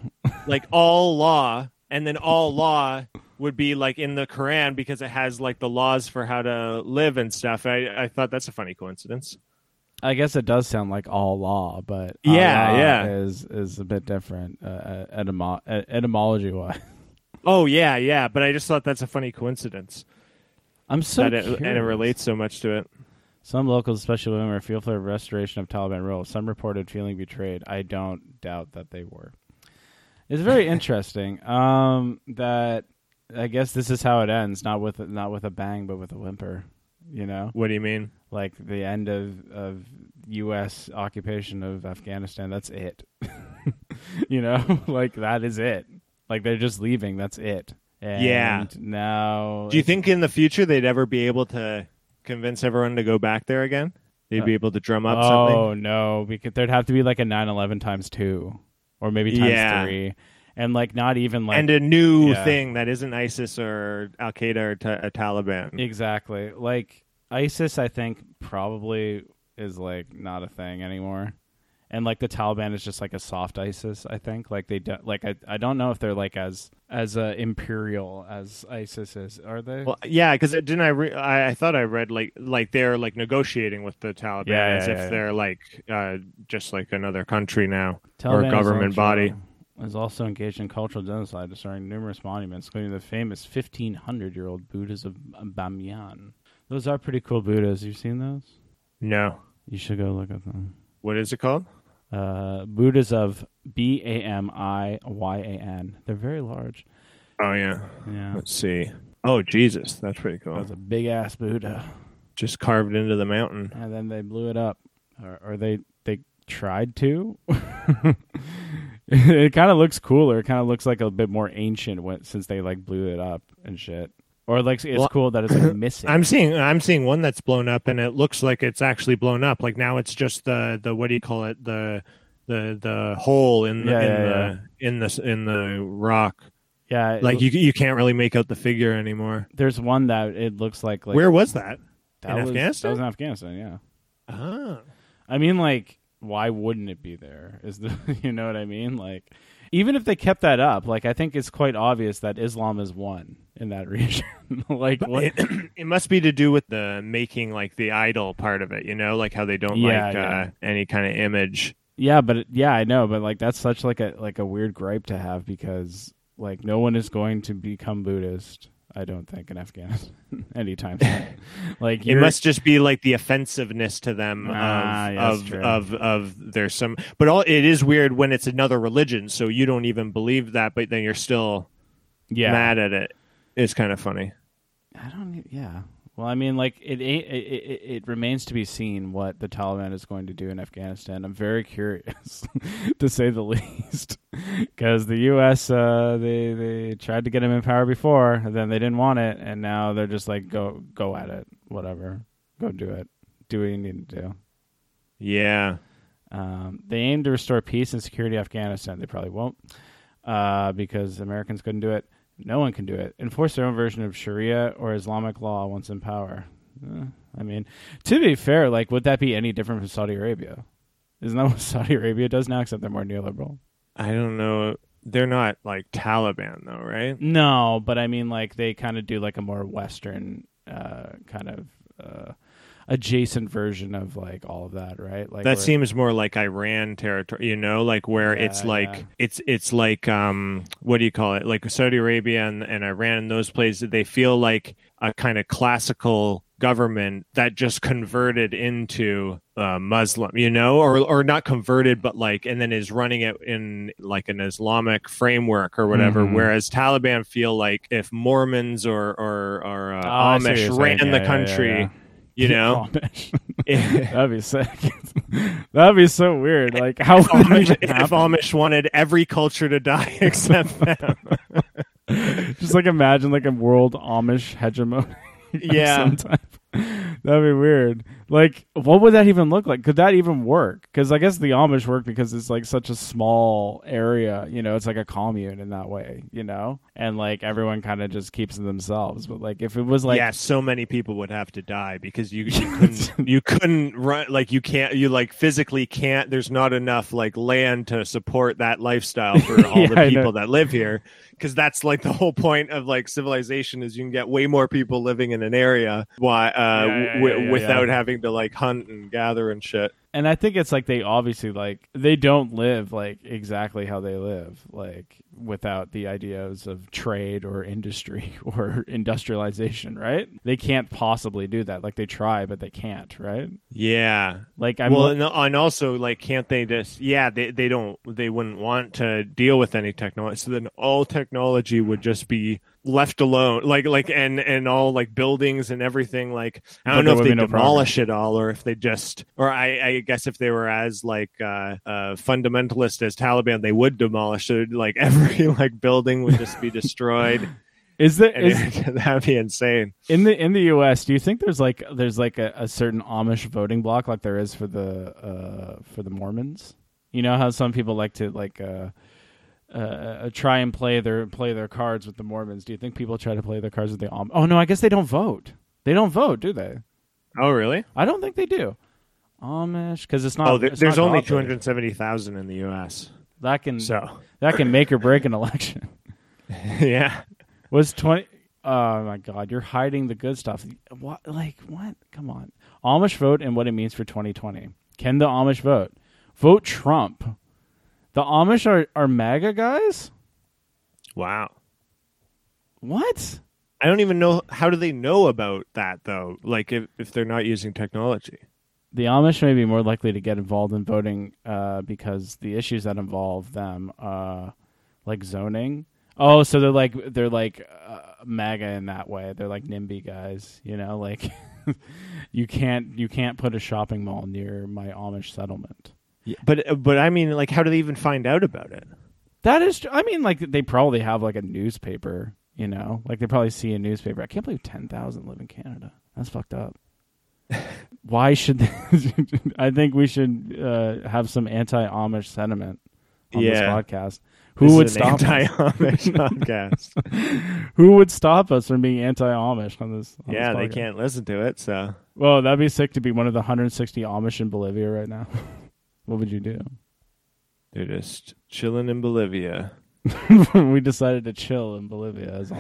Speaker 1: like all law, and then all law would be like in the Quran because it has like the laws for how to live and stuff. I, I thought that's a funny coincidence.
Speaker 2: I guess it does sound like all law, but
Speaker 1: Yeah, yeah.
Speaker 2: is is a bit different uh, etymo- uh, etymology wise.
Speaker 1: Oh yeah, yeah, but I just thought that's a funny coincidence
Speaker 2: I'm so
Speaker 1: that it, and it relates so much to it.
Speaker 2: Some locals, especially women, are fearful of restoration of Taliban rule. Some reported feeling betrayed. I don't doubt that they were. It's very interesting um, that I guess this is how it ends, not with not with a bang, but with a whimper. You know,
Speaker 1: What do you mean?
Speaker 2: like the end of of U.S. occupation of Afghanistan. That's it. you know, like that is it. Like they're just leaving. That's it. And
Speaker 1: Yeah.
Speaker 2: Now,
Speaker 1: Do you think in the future they'd ever be able to convince everyone to go back there again? They'd
Speaker 2: Uh,
Speaker 1: be able to drum up something.
Speaker 2: Oh no, because there'd have to be like a 9/11 times two, or maybe times
Speaker 1: Yeah.
Speaker 2: three, and like not even like
Speaker 1: and a new
Speaker 2: Yeah.
Speaker 1: thing that isn't ISIS or Al Qaeda or ta- uh, Taliban.
Speaker 2: exactly like ISIS. I think probably is like not a thing anymore, and like the Taliban is just like a soft ISIS. I think like they don't. like I I don't know if they're like as as uh, imperial as ISIS is. Are they?
Speaker 1: Well, yeah, because didn't I, re- I? I thought I read like like they're like negotiating with the Taliban
Speaker 2: Yeah, yeah,
Speaker 1: as if
Speaker 2: yeah, yeah.
Speaker 1: they're like uh, just like another country now or
Speaker 2: Taliban
Speaker 1: a government body.
Speaker 2: is also engaged in cultural genocide, destroying numerous monuments, including the famous 1500-year-old Buddhas of Bamiyan. Those are pretty cool Buddhas. You've seen those?
Speaker 1: No,
Speaker 2: You should go look at them.
Speaker 1: what is it called?
Speaker 2: Uh, Buddhas of B A M I Y A N. They're very large.
Speaker 1: Oh yeah,
Speaker 2: Yeah,
Speaker 1: let's see. Oh Jesus, that's pretty cool.
Speaker 2: That's a big ass Buddha,
Speaker 1: Just carved into the mountain.
Speaker 2: and then they blew it up, or, or they they tried to. it kind of looks cooler. It kind of looks like a bit more ancient when, since they like blew it up and shit. Or like it's
Speaker 1: Well,
Speaker 2: cool that it's like missing.
Speaker 1: I'm seeing I'm seeing one that's blown up, and it looks like it's actually blown up. Like now, it's just the the what do you call it the the the hole in the
Speaker 2: Yeah,
Speaker 1: in
Speaker 2: yeah,
Speaker 1: the in the in the rock.
Speaker 2: yeah,
Speaker 1: Like you you can't really make out the figure anymore.
Speaker 2: there's one that it looks like like
Speaker 1: Where was that?
Speaker 2: that
Speaker 1: in
Speaker 2: was,
Speaker 1: Afghanistan?
Speaker 2: That was in Afghanistan. Yeah,
Speaker 1: Ah,
Speaker 2: I mean, like, why wouldn't it be there? Is the you know what I mean? Like, even if they kept that up, like, I think it's quite obvious that Islam is one in that region. like, what?
Speaker 1: it, it must be to do with the making like the idol part of it. You know, like how they don't
Speaker 2: Yeah,
Speaker 1: like
Speaker 2: yeah.
Speaker 1: Uh, any kind of image.
Speaker 2: yeah, but yeah, I know, but like, that's such like a like a weird gripe to have because like no one is going to become Buddhist. I don't think in Afghanistan anytime like,
Speaker 1: It must just be like the offensiveness to them
Speaker 2: Ah,
Speaker 1: of
Speaker 2: yeah, that's
Speaker 1: of,
Speaker 2: true.
Speaker 1: of of there's some, but all it is weird when it's another religion, so you don't even believe that, but then you're still
Speaker 2: yeah.
Speaker 1: mad at it. It's kind of funny.
Speaker 2: I don't. Yeah. Well, I mean, like it, it, it, it, remains to be seen what the Taliban is going to do in Afghanistan. I'm very curious, to say the least, because the U.S. Uh, they they tried to get him in power before, and then they didn't want it, and now they're just like, go go at it, whatever, go do it, do what you need to do.
Speaker 1: Yeah,
Speaker 2: Um, they aim to restore peace and security in Afghanistan. They probably won't, uh, because Americans couldn't do it. No one can do it. Enforce their own version of Sharia or Islamic law once in power. Eh, I mean, to be fair, like, would that be any different from Saudi Arabia? Isn't that what Saudi Arabia does now? Except they're more neoliberal.
Speaker 1: I don't know. They're not like Taliban though, right?
Speaker 2: No, but I mean, like, they kind of do like a more Western uh, kind of uh, adjacent version of like all of that, right? Like
Speaker 1: that
Speaker 2: where-
Speaker 1: seems more like Iran territory, you know, like where it's like
Speaker 2: yeah.
Speaker 1: it's it's like um what do you call it? Like Saudi Arabia and, and Iran and those places they feel like a kind of classical government that just converted into uh, Muslim, you know, or or not converted, but like and then is running it in like an Islamic framework or whatever.
Speaker 2: Mhm.
Speaker 1: Whereas Taliban feel like if Mormons or or, or uh,
Speaker 2: Oh, I see what
Speaker 1: Amish ran
Speaker 2: saying.
Speaker 1: the
Speaker 2: Yeah, yeah,
Speaker 1: country,
Speaker 2: yeah, yeah.
Speaker 1: You know.
Speaker 2: That'd be sick. That'd be so weird. Like how would
Speaker 1: Amish, if? Amish wanted every culture to die except them.
Speaker 2: Just like imagine like a world Amish hegemony.
Speaker 1: Yeah.
Speaker 2: That'd be weird. Like, what would that even look like? Could that even work? Because I guess the Amish work because it's like such a small area. You know, it's like a commune in that way. You know, and like everyone kind of just keeps to themselves. But like, if it was like,
Speaker 1: yeah, so many people would have to die because you, you couldn't you couldn't run like you can't you like physically can't. There's not enough like land to support that lifestyle for all
Speaker 2: Yeah,
Speaker 1: the people that live here. Because that's like the whole point of like civilization is you can get way more people living in an area why uh,
Speaker 2: Yeah, yeah,
Speaker 1: w- without
Speaker 2: yeah.
Speaker 1: To like hunt and gather and shit.
Speaker 2: and I think it's like they obviously like they don't live like exactly how they live, like without the ideas of trade or industry or industrialization, right? They can't possibly do that. Like they try, but they can't, right?
Speaker 1: Yeah,
Speaker 2: Like I'm
Speaker 1: well, and, and also like, can't they just? Yeah, they they don't. They wouldn't want to deal with any technology. So then all technology would just be left alone. Like like and and all like buildings and everything. Like I don't
Speaker 2: there
Speaker 1: know if they
Speaker 2: no
Speaker 1: demolish it all or if they just. Or I I guess if they were as like uh, uh fundamentalist as Taliban, they would demolish it. Like every like building would just be destroyed.
Speaker 2: Is there
Speaker 1: And
Speaker 2: is
Speaker 1: it- that'd be insane.
Speaker 2: in the in the U.S. Do you think there's like there's like a, a certain Amish voting block like there is for the uh, for the Mormons? You know how some people like to like uh, uh, try and play their play their cards with the Mormons. Do you think people try to play their cards with the Amish? Oh no, I guess they don't vote. They don't vote, do they?
Speaker 1: Oh, really?
Speaker 2: I don't think they do. Amish because it's not.
Speaker 1: oh, there,
Speaker 2: it's
Speaker 1: there's
Speaker 2: not
Speaker 1: only two hundred seventy thousand in the U.S.
Speaker 2: That can
Speaker 1: So,
Speaker 2: that can make or break an election.
Speaker 1: yeah.
Speaker 2: Was twenty? Oh my God! You're hiding the good stuff. What? Like what? Come on. Amish vote and what it means for 2020. Can the Amish vote? Vote Trump. The Amish are are MAGA guys.
Speaker 1: Wow.
Speaker 2: What?
Speaker 1: I don't even know how do they know about that though. Like if if they're not using technology.
Speaker 2: The Amish may be more likely to get involved in voting uh, because the issues that involve them, uh, like zoning. Oh, so they're like they're like uh, MAGA in that way. They're like NIMBY guys, you know. Like you can't you can't put a shopping mall near my Amish settlement.
Speaker 1: But but I mean, like, how do they even find out about it?
Speaker 2: That is, tr- I mean, like they probably have like a newspaper, you know, like they probably see a newspaper. I can't believe ten thousand live in Canada. That's fucked up. Why should they, I think we should uh, have some anti-Amish sentiment on this
Speaker 1: Yeah.
Speaker 2: podcast? Who
Speaker 1: This
Speaker 2: would
Speaker 1: is an
Speaker 2: stop? us?
Speaker 1: anti-Amish podcast?
Speaker 2: Who would stop us from being anti-Amish on this? on this
Speaker 1: yeah, they
Speaker 2: podcast?
Speaker 1: can't listen to it. So
Speaker 2: Well, that'd be sick to be one of the 160 Amish in Bolivia right now. What would you do?
Speaker 1: they're just chilling in Bolivia.
Speaker 2: we decided to chill in Bolivia as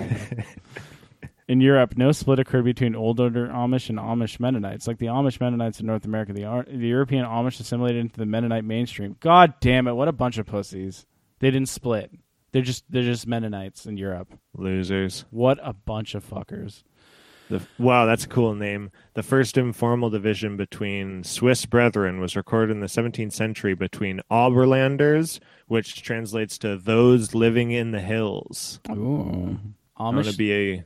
Speaker 2: in Europe, no split occurred between older Amish and Amish Mennonites. Like the Amish Mennonites in North America, the, Ar- the European Amish assimilated into the Mennonite mainstream. God damn it! What a bunch of pussies! They didn't split. They're just they're just Mennonites in Europe.
Speaker 1: Losers.
Speaker 2: What a bunch of fuckers.
Speaker 1: The, wow, that's a cool name. The first informal division between Swiss brethren was recorded in the 17th century between Oberlanders, which translates to those living in the hills.
Speaker 2: Ooh.
Speaker 1: I want to be a.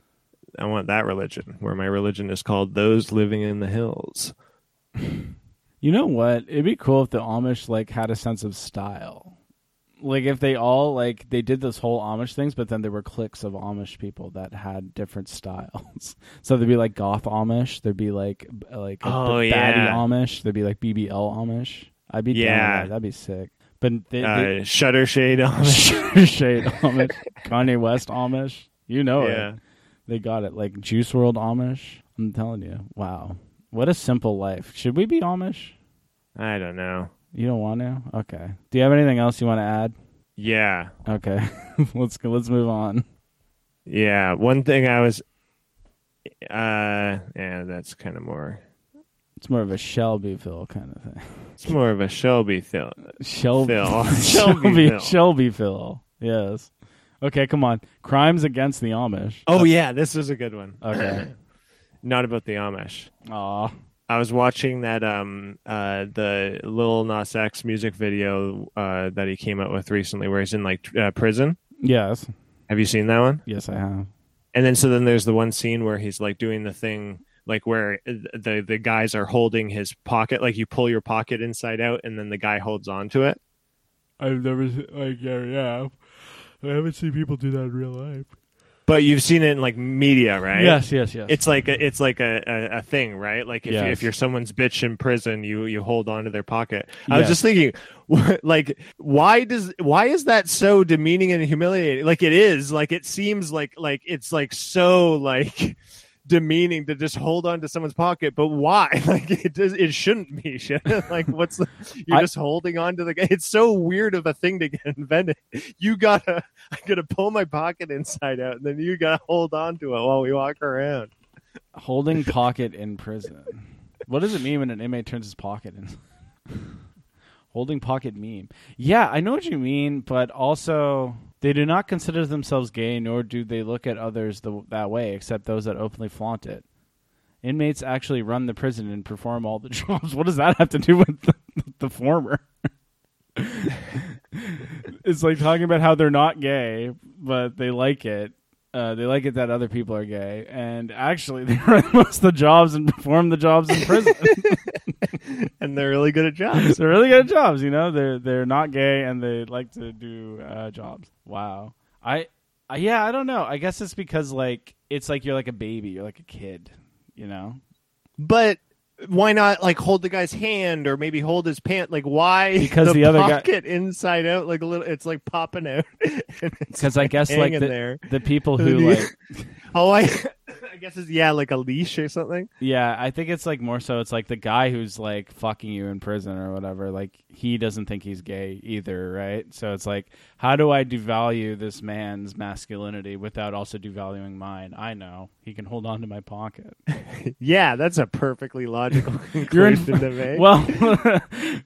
Speaker 1: I want that religion, where my religion is called those living in the hills.
Speaker 2: You know what? It'd be cool if the Amish like had a sense of style. Like if they all like they did this whole Amish things, but then there were cliques of Amish people that had different styles. so there'd be like goth Amish, there'd be like b- like a
Speaker 1: Oh,
Speaker 2: b- baddie
Speaker 1: yeah.
Speaker 2: Amish, there'd be like BBL Amish. I'd be down with
Speaker 1: Yeah.
Speaker 2: that. That'd be sick. But they,
Speaker 1: Uh, Shutter Shade Amish.
Speaker 2: Shade Amish, Kanye West Amish. You know
Speaker 1: yeah.
Speaker 2: it. They got it. Like Juice WRLD Amish. I'm telling you. Wow. What a simple life. Should we be Amish?
Speaker 1: I don't know.
Speaker 2: You don't want to? Okay. Do you have anything else you want to add?
Speaker 1: Yeah.
Speaker 2: Okay. let's go. Let's move on.
Speaker 1: Yeah. One thing I was. Uh, yeah, that's kind of more.
Speaker 2: It's more of a Shelbyville kind of thing.
Speaker 1: It's more of a Shelby film.
Speaker 2: Shelby
Speaker 1: Phil.
Speaker 2: Shelby
Speaker 1: Shelbyville.
Speaker 2: Shelbyville. Yes. Okay, come on. Crimes against the Amish.
Speaker 1: Oh yeah, this is a good one.
Speaker 2: Okay.
Speaker 1: Not about the Amish.
Speaker 2: Aw.
Speaker 1: I was watching that um uh the Lil Nas X music video uh that he came out with recently, where he's in like uh, prison.
Speaker 2: Yes.
Speaker 1: Have you seen that one?
Speaker 2: Yes, I have.
Speaker 1: And then so then there's the one scene where he's like doing the thing like where the the guys are holding his pocket, like you pull your pocket inside out, and then the guy holds on to it.
Speaker 2: I've never like yeah, yeah. I haven't seen people do that in real life.
Speaker 1: But you've seen it in like media, right?
Speaker 2: Yes, yes, yes.
Speaker 1: It's like a, it's like a, a, a thing, right? Like if,
Speaker 2: Yes.
Speaker 1: if you're someone's bitch in prison, you you hold on to their pocket. I was just thinking, like why does why is that so demeaning and humiliating? Like it is, like it seems like like it's like so like demeaning to just hold on to someone's pocket, but why? Like it does it shouldn't be. Like what's the you're
Speaker 2: I-
Speaker 1: just holding on to the guy. It's so weird of a thing to get invented. You gotta I gotta pull my pocket inside out, and then you gotta hold on to it while we walk around.
Speaker 2: Holding pocket in prison. What does it mean when an inmate turns his pocket in? Holding pocket meme. Yeah, I know what you mean, but also they do not consider themselves gay, nor do they look at others the, that way, except those that openly flaunt it. Inmates actually run the prison and perform all the jobs. What does that have to do with the, the former? it's like talking about how they're not gay, but they like it. Uh, they like it that other people are gay, and actually they run most of the jobs and perform the jobs in prison.
Speaker 1: and they're really good at jobs.
Speaker 2: they're really good at jobs, you know. They're they're not gay and they like to do uh, jobs. Wow, I Uh, yeah, I don't know. I guess it's because like it's like you're like a baby, you're like a kid, you know.
Speaker 1: But why not like hold the guy's hand or maybe hold his pant? Like why?
Speaker 2: Because the other guy-
Speaker 1: pocket inside out, like a little, it's like popping out.
Speaker 2: Because I guess like the,
Speaker 1: there.
Speaker 2: the people who like
Speaker 1: Oh, I, I guess it's yeah, like a leash or something.
Speaker 2: Yeah, I think it's like more so it's like the guy who's like fucking you in prison or whatever, like he doesn't think he's gay either, right? So it's like how do I devalue this man's masculinity without also devaluing mine? I know. He can hold on to my pocket.
Speaker 1: Yeah, that's a perfectly logical
Speaker 2: You're in-
Speaker 1: conclusion to make.
Speaker 2: well,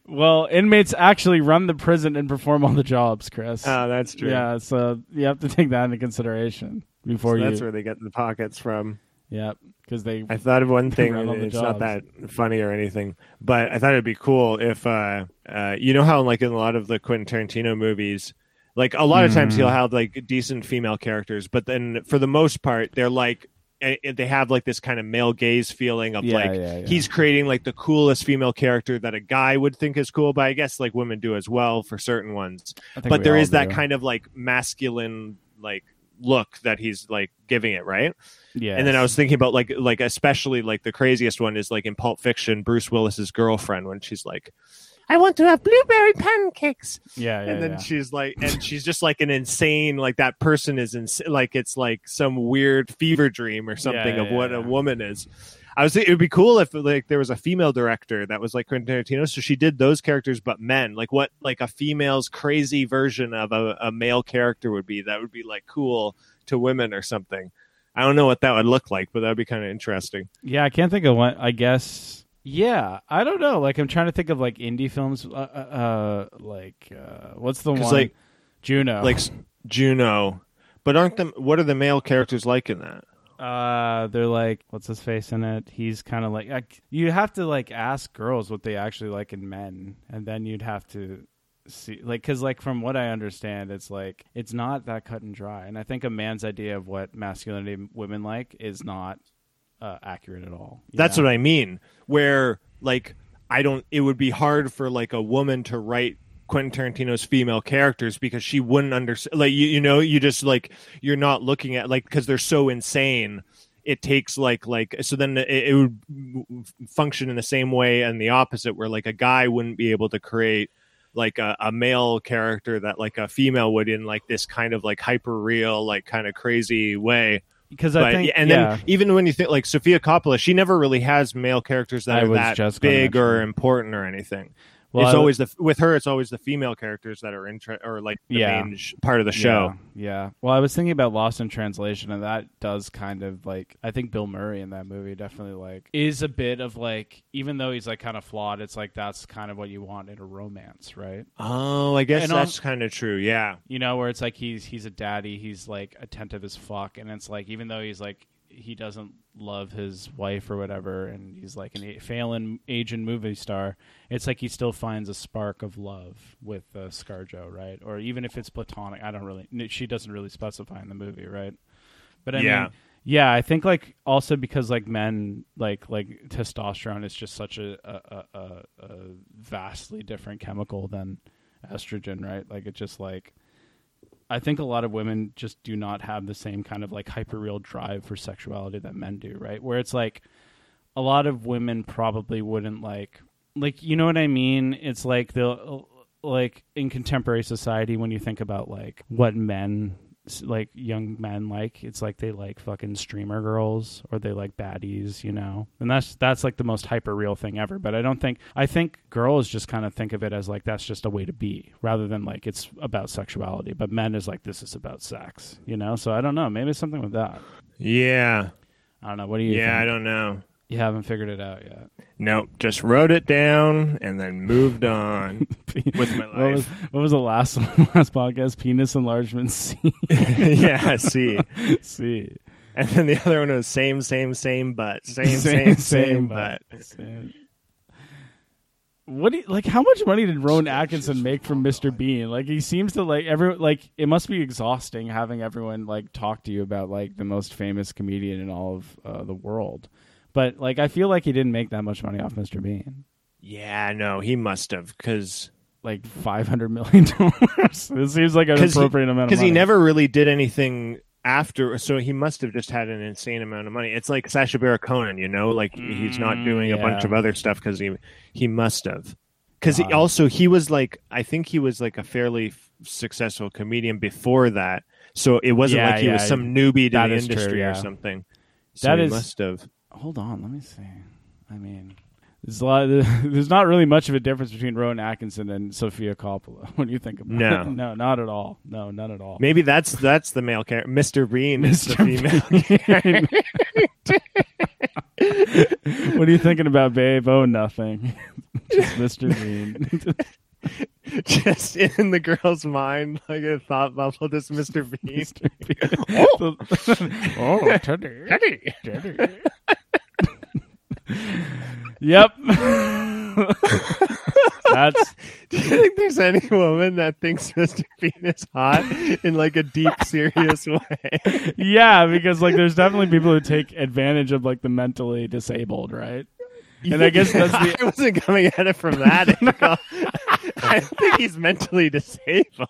Speaker 2: well, inmates actually run the prison and perform all the jobs, Chris.
Speaker 1: oh, that's true.
Speaker 2: yeah, so you have to take that into consideration
Speaker 1: So
Speaker 2: before you.
Speaker 1: that's where they get the pockets from.
Speaker 2: yeah, because they.
Speaker 1: I thought of one thing.
Speaker 2: Run all the
Speaker 1: It's not that funny or anything, but I thought it'd be cool if, uh, uh, you know how like in a lot of the Quentin Tarantino movies, like a lot of times
Speaker 2: Mm.
Speaker 1: he'll have like decent female characters, but then for the most part they're like they have like this kind of male gaze feeling of
Speaker 2: Yeah,
Speaker 1: like
Speaker 2: yeah, yeah.
Speaker 1: he's creating like the coolest female character that a guy would think is cool, but I guess like women do as well for certain ones. But
Speaker 2: there is
Speaker 1: there
Speaker 2: all
Speaker 1: is that kind of like masculine like look that he's like giving it, right?
Speaker 2: Yeah,
Speaker 1: And then I was thinking about like like especially like the craziest one is like in Pulp Fiction, Bruce Willis's girlfriend when she's like, "I want to have blueberry pancakes,"
Speaker 2: Yeah, yeah,
Speaker 1: and then
Speaker 2: yeah.
Speaker 1: she's like, and she's just like an insane like that person is ins- like it's like some weird fever dream or something
Speaker 2: yeah,
Speaker 1: of what a woman is. I was thinking it would be cool if like there was a female director that was like Quentin Tarantino, so she did those characters but men. Like what like a female's crazy version of a, a male character would be. That would be like cool to women or something. I don't know what that would look like, but that'd be kind of interesting.
Speaker 2: Yeah, I can't think of one. I guess. Yeah, I don't know. Like I'm trying to think of like indie films. Uh, uh, uh like uh, what's the one?
Speaker 1: like-
Speaker 2: Juno.
Speaker 1: Like Juno, but aren't them? What are the male characters like in that?
Speaker 2: Uh, they're like what's his face in it? He's kind of like, like you have to like ask girls what they actually like in men, and then you'd have to see like because like from what I understand, it's like it's not that cut and dry. And I think a man's idea of what masculinity women like is not uh, accurate at all.
Speaker 1: That's
Speaker 2: know?
Speaker 1: what I mean. Where like I don't. It would be hard for like a woman to write Quentin Tarantino's female characters because she wouldn't understand. Like you, you know, you just like you're not looking at like because they're so insane. It takes like like so then it, it would function in the same way and the opposite where like a guy wouldn't be able to create like a, a male character that like a female would in like this kind of like hyper real like kind of crazy way
Speaker 2: because I
Speaker 1: but,
Speaker 2: think
Speaker 1: and
Speaker 2: yeah.
Speaker 1: then even when you think like Sofia Coppola, she never really has male characters that
Speaker 2: I
Speaker 1: are that
Speaker 2: just
Speaker 1: big or important or anything.
Speaker 2: Well,
Speaker 1: it's
Speaker 2: I-
Speaker 1: always the with her. It's always the female characters that are inter- or like the
Speaker 2: Yeah.
Speaker 1: main sh- part of the show.
Speaker 2: Yeah, yeah. Well, I was thinking about Lost in Translation, and that does kind of like I think Bill Murray in that movie definitely like is a bit of like even though he's like kind of flawed, it's like that's kind of what you want in a romance, right?
Speaker 1: Oh, I guess
Speaker 2: And
Speaker 1: that's kind of true. Yeah,
Speaker 2: You know, where it's like he's he's a daddy, he's like attentive as fuck, and it's like even though he's like he doesn't love his wife or whatever, and he's like an a- failing Asian movie star, it's like he still finds a spark of love with uh, ScarJo, right? Or even if it's platonic, I don't really. She doesn't really specify in the movie, right? But I
Speaker 1: Yeah.
Speaker 2: mean, yeah, I think like also because like men like like testosterone is just such a a, a, a, a vastly different chemical than estrogen, right? Like it just like I think a lot of women just do not have the same kind of like hyper real drive for sexuality that men do, right? Where it's like a lot of women probably wouldn't like like you know what I mean? It's like they'll like in contemporary society when you think about like what men like young men like it's like they like fucking streamer girls or they like baddies you know? And that's that's like the most hyper real thing ever. But i don't think i think girls just kind of think of it as like that's just a way to be rather than like it's about sexuality. But men is like this is about sex you know? So i don't know. Maybe something with that.
Speaker 1: Yeah,
Speaker 2: i don't know. What do you
Speaker 1: yeah. I don't know.
Speaker 2: You haven't figured it out yet
Speaker 1: Nope, just wrote it down and then moved on with my
Speaker 2: what was,
Speaker 1: life.
Speaker 2: what was the last one last podcast penis enlargement c
Speaker 1: yeah, see.
Speaker 2: c
Speaker 1: And then the other one was same, same, same, but same, same, same, but.
Speaker 2: Same. What do you, like? How much money did Rowan Atkinson make from Mr. Bean? Like, he seems to like every like. It must be exhausting having everyone like talk to you about like the most famous comedian in all of uh, the world. But like, I feel like he didn't make that much money off Mr. Bean.
Speaker 1: Yeah, no, he must have because
Speaker 2: like five hundred million dollars. it seems like an
Speaker 1: 'Cause he-
Speaker 2: appropriate amount
Speaker 1: because he never really did anything after so he must have just had an insane amount of money it's like Sacha Baron Cohen you know like he's not
Speaker 2: Mm,
Speaker 1: doing a bunch of other stuff because he he must have because
Speaker 2: God.
Speaker 1: also he was like I think he was like a fairly f- successful comedian before that so it wasn't
Speaker 2: Yeah,
Speaker 1: like he was some newbie to the
Speaker 2: true,
Speaker 1: industry
Speaker 2: yeah.
Speaker 1: or something so
Speaker 2: That
Speaker 1: he
Speaker 2: is-
Speaker 1: must have
Speaker 2: Hold on, let me see. I mean, there's a lot. there's not really much of a difference between Rowan Atkinson and Sofia Coppola. Do you think about
Speaker 1: No.
Speaker 2: it? no, not at all. No, none at all.
Speaker 1: maybe that's that's the male character Mr. Bean is the
Speaker 2: Mr.
Speaker 1: female
Speaker 2: Bean. what are you thinking about, babe? Oh, nothing. Just Mr. Bean.
Speaker 1: just in the girl's mind like a thought bubble just Mr. Bean
Speaker 2: Mr. Bean. Oh. oh, Teddy.
Speaker 1: Teddy.
Speaker 2: Teddy. Yep. That's
Speaker 1: Do you think there's any woman that thinks Mr. Bean is hot in like a deep, serious way?
Speaker 2: yeah, because like there's definitely people who take advantage of like the mentally disabled, right? And I guess that's the-
Speaker 1: I wasn't coming at it from that angle. I think he's mentally disabled.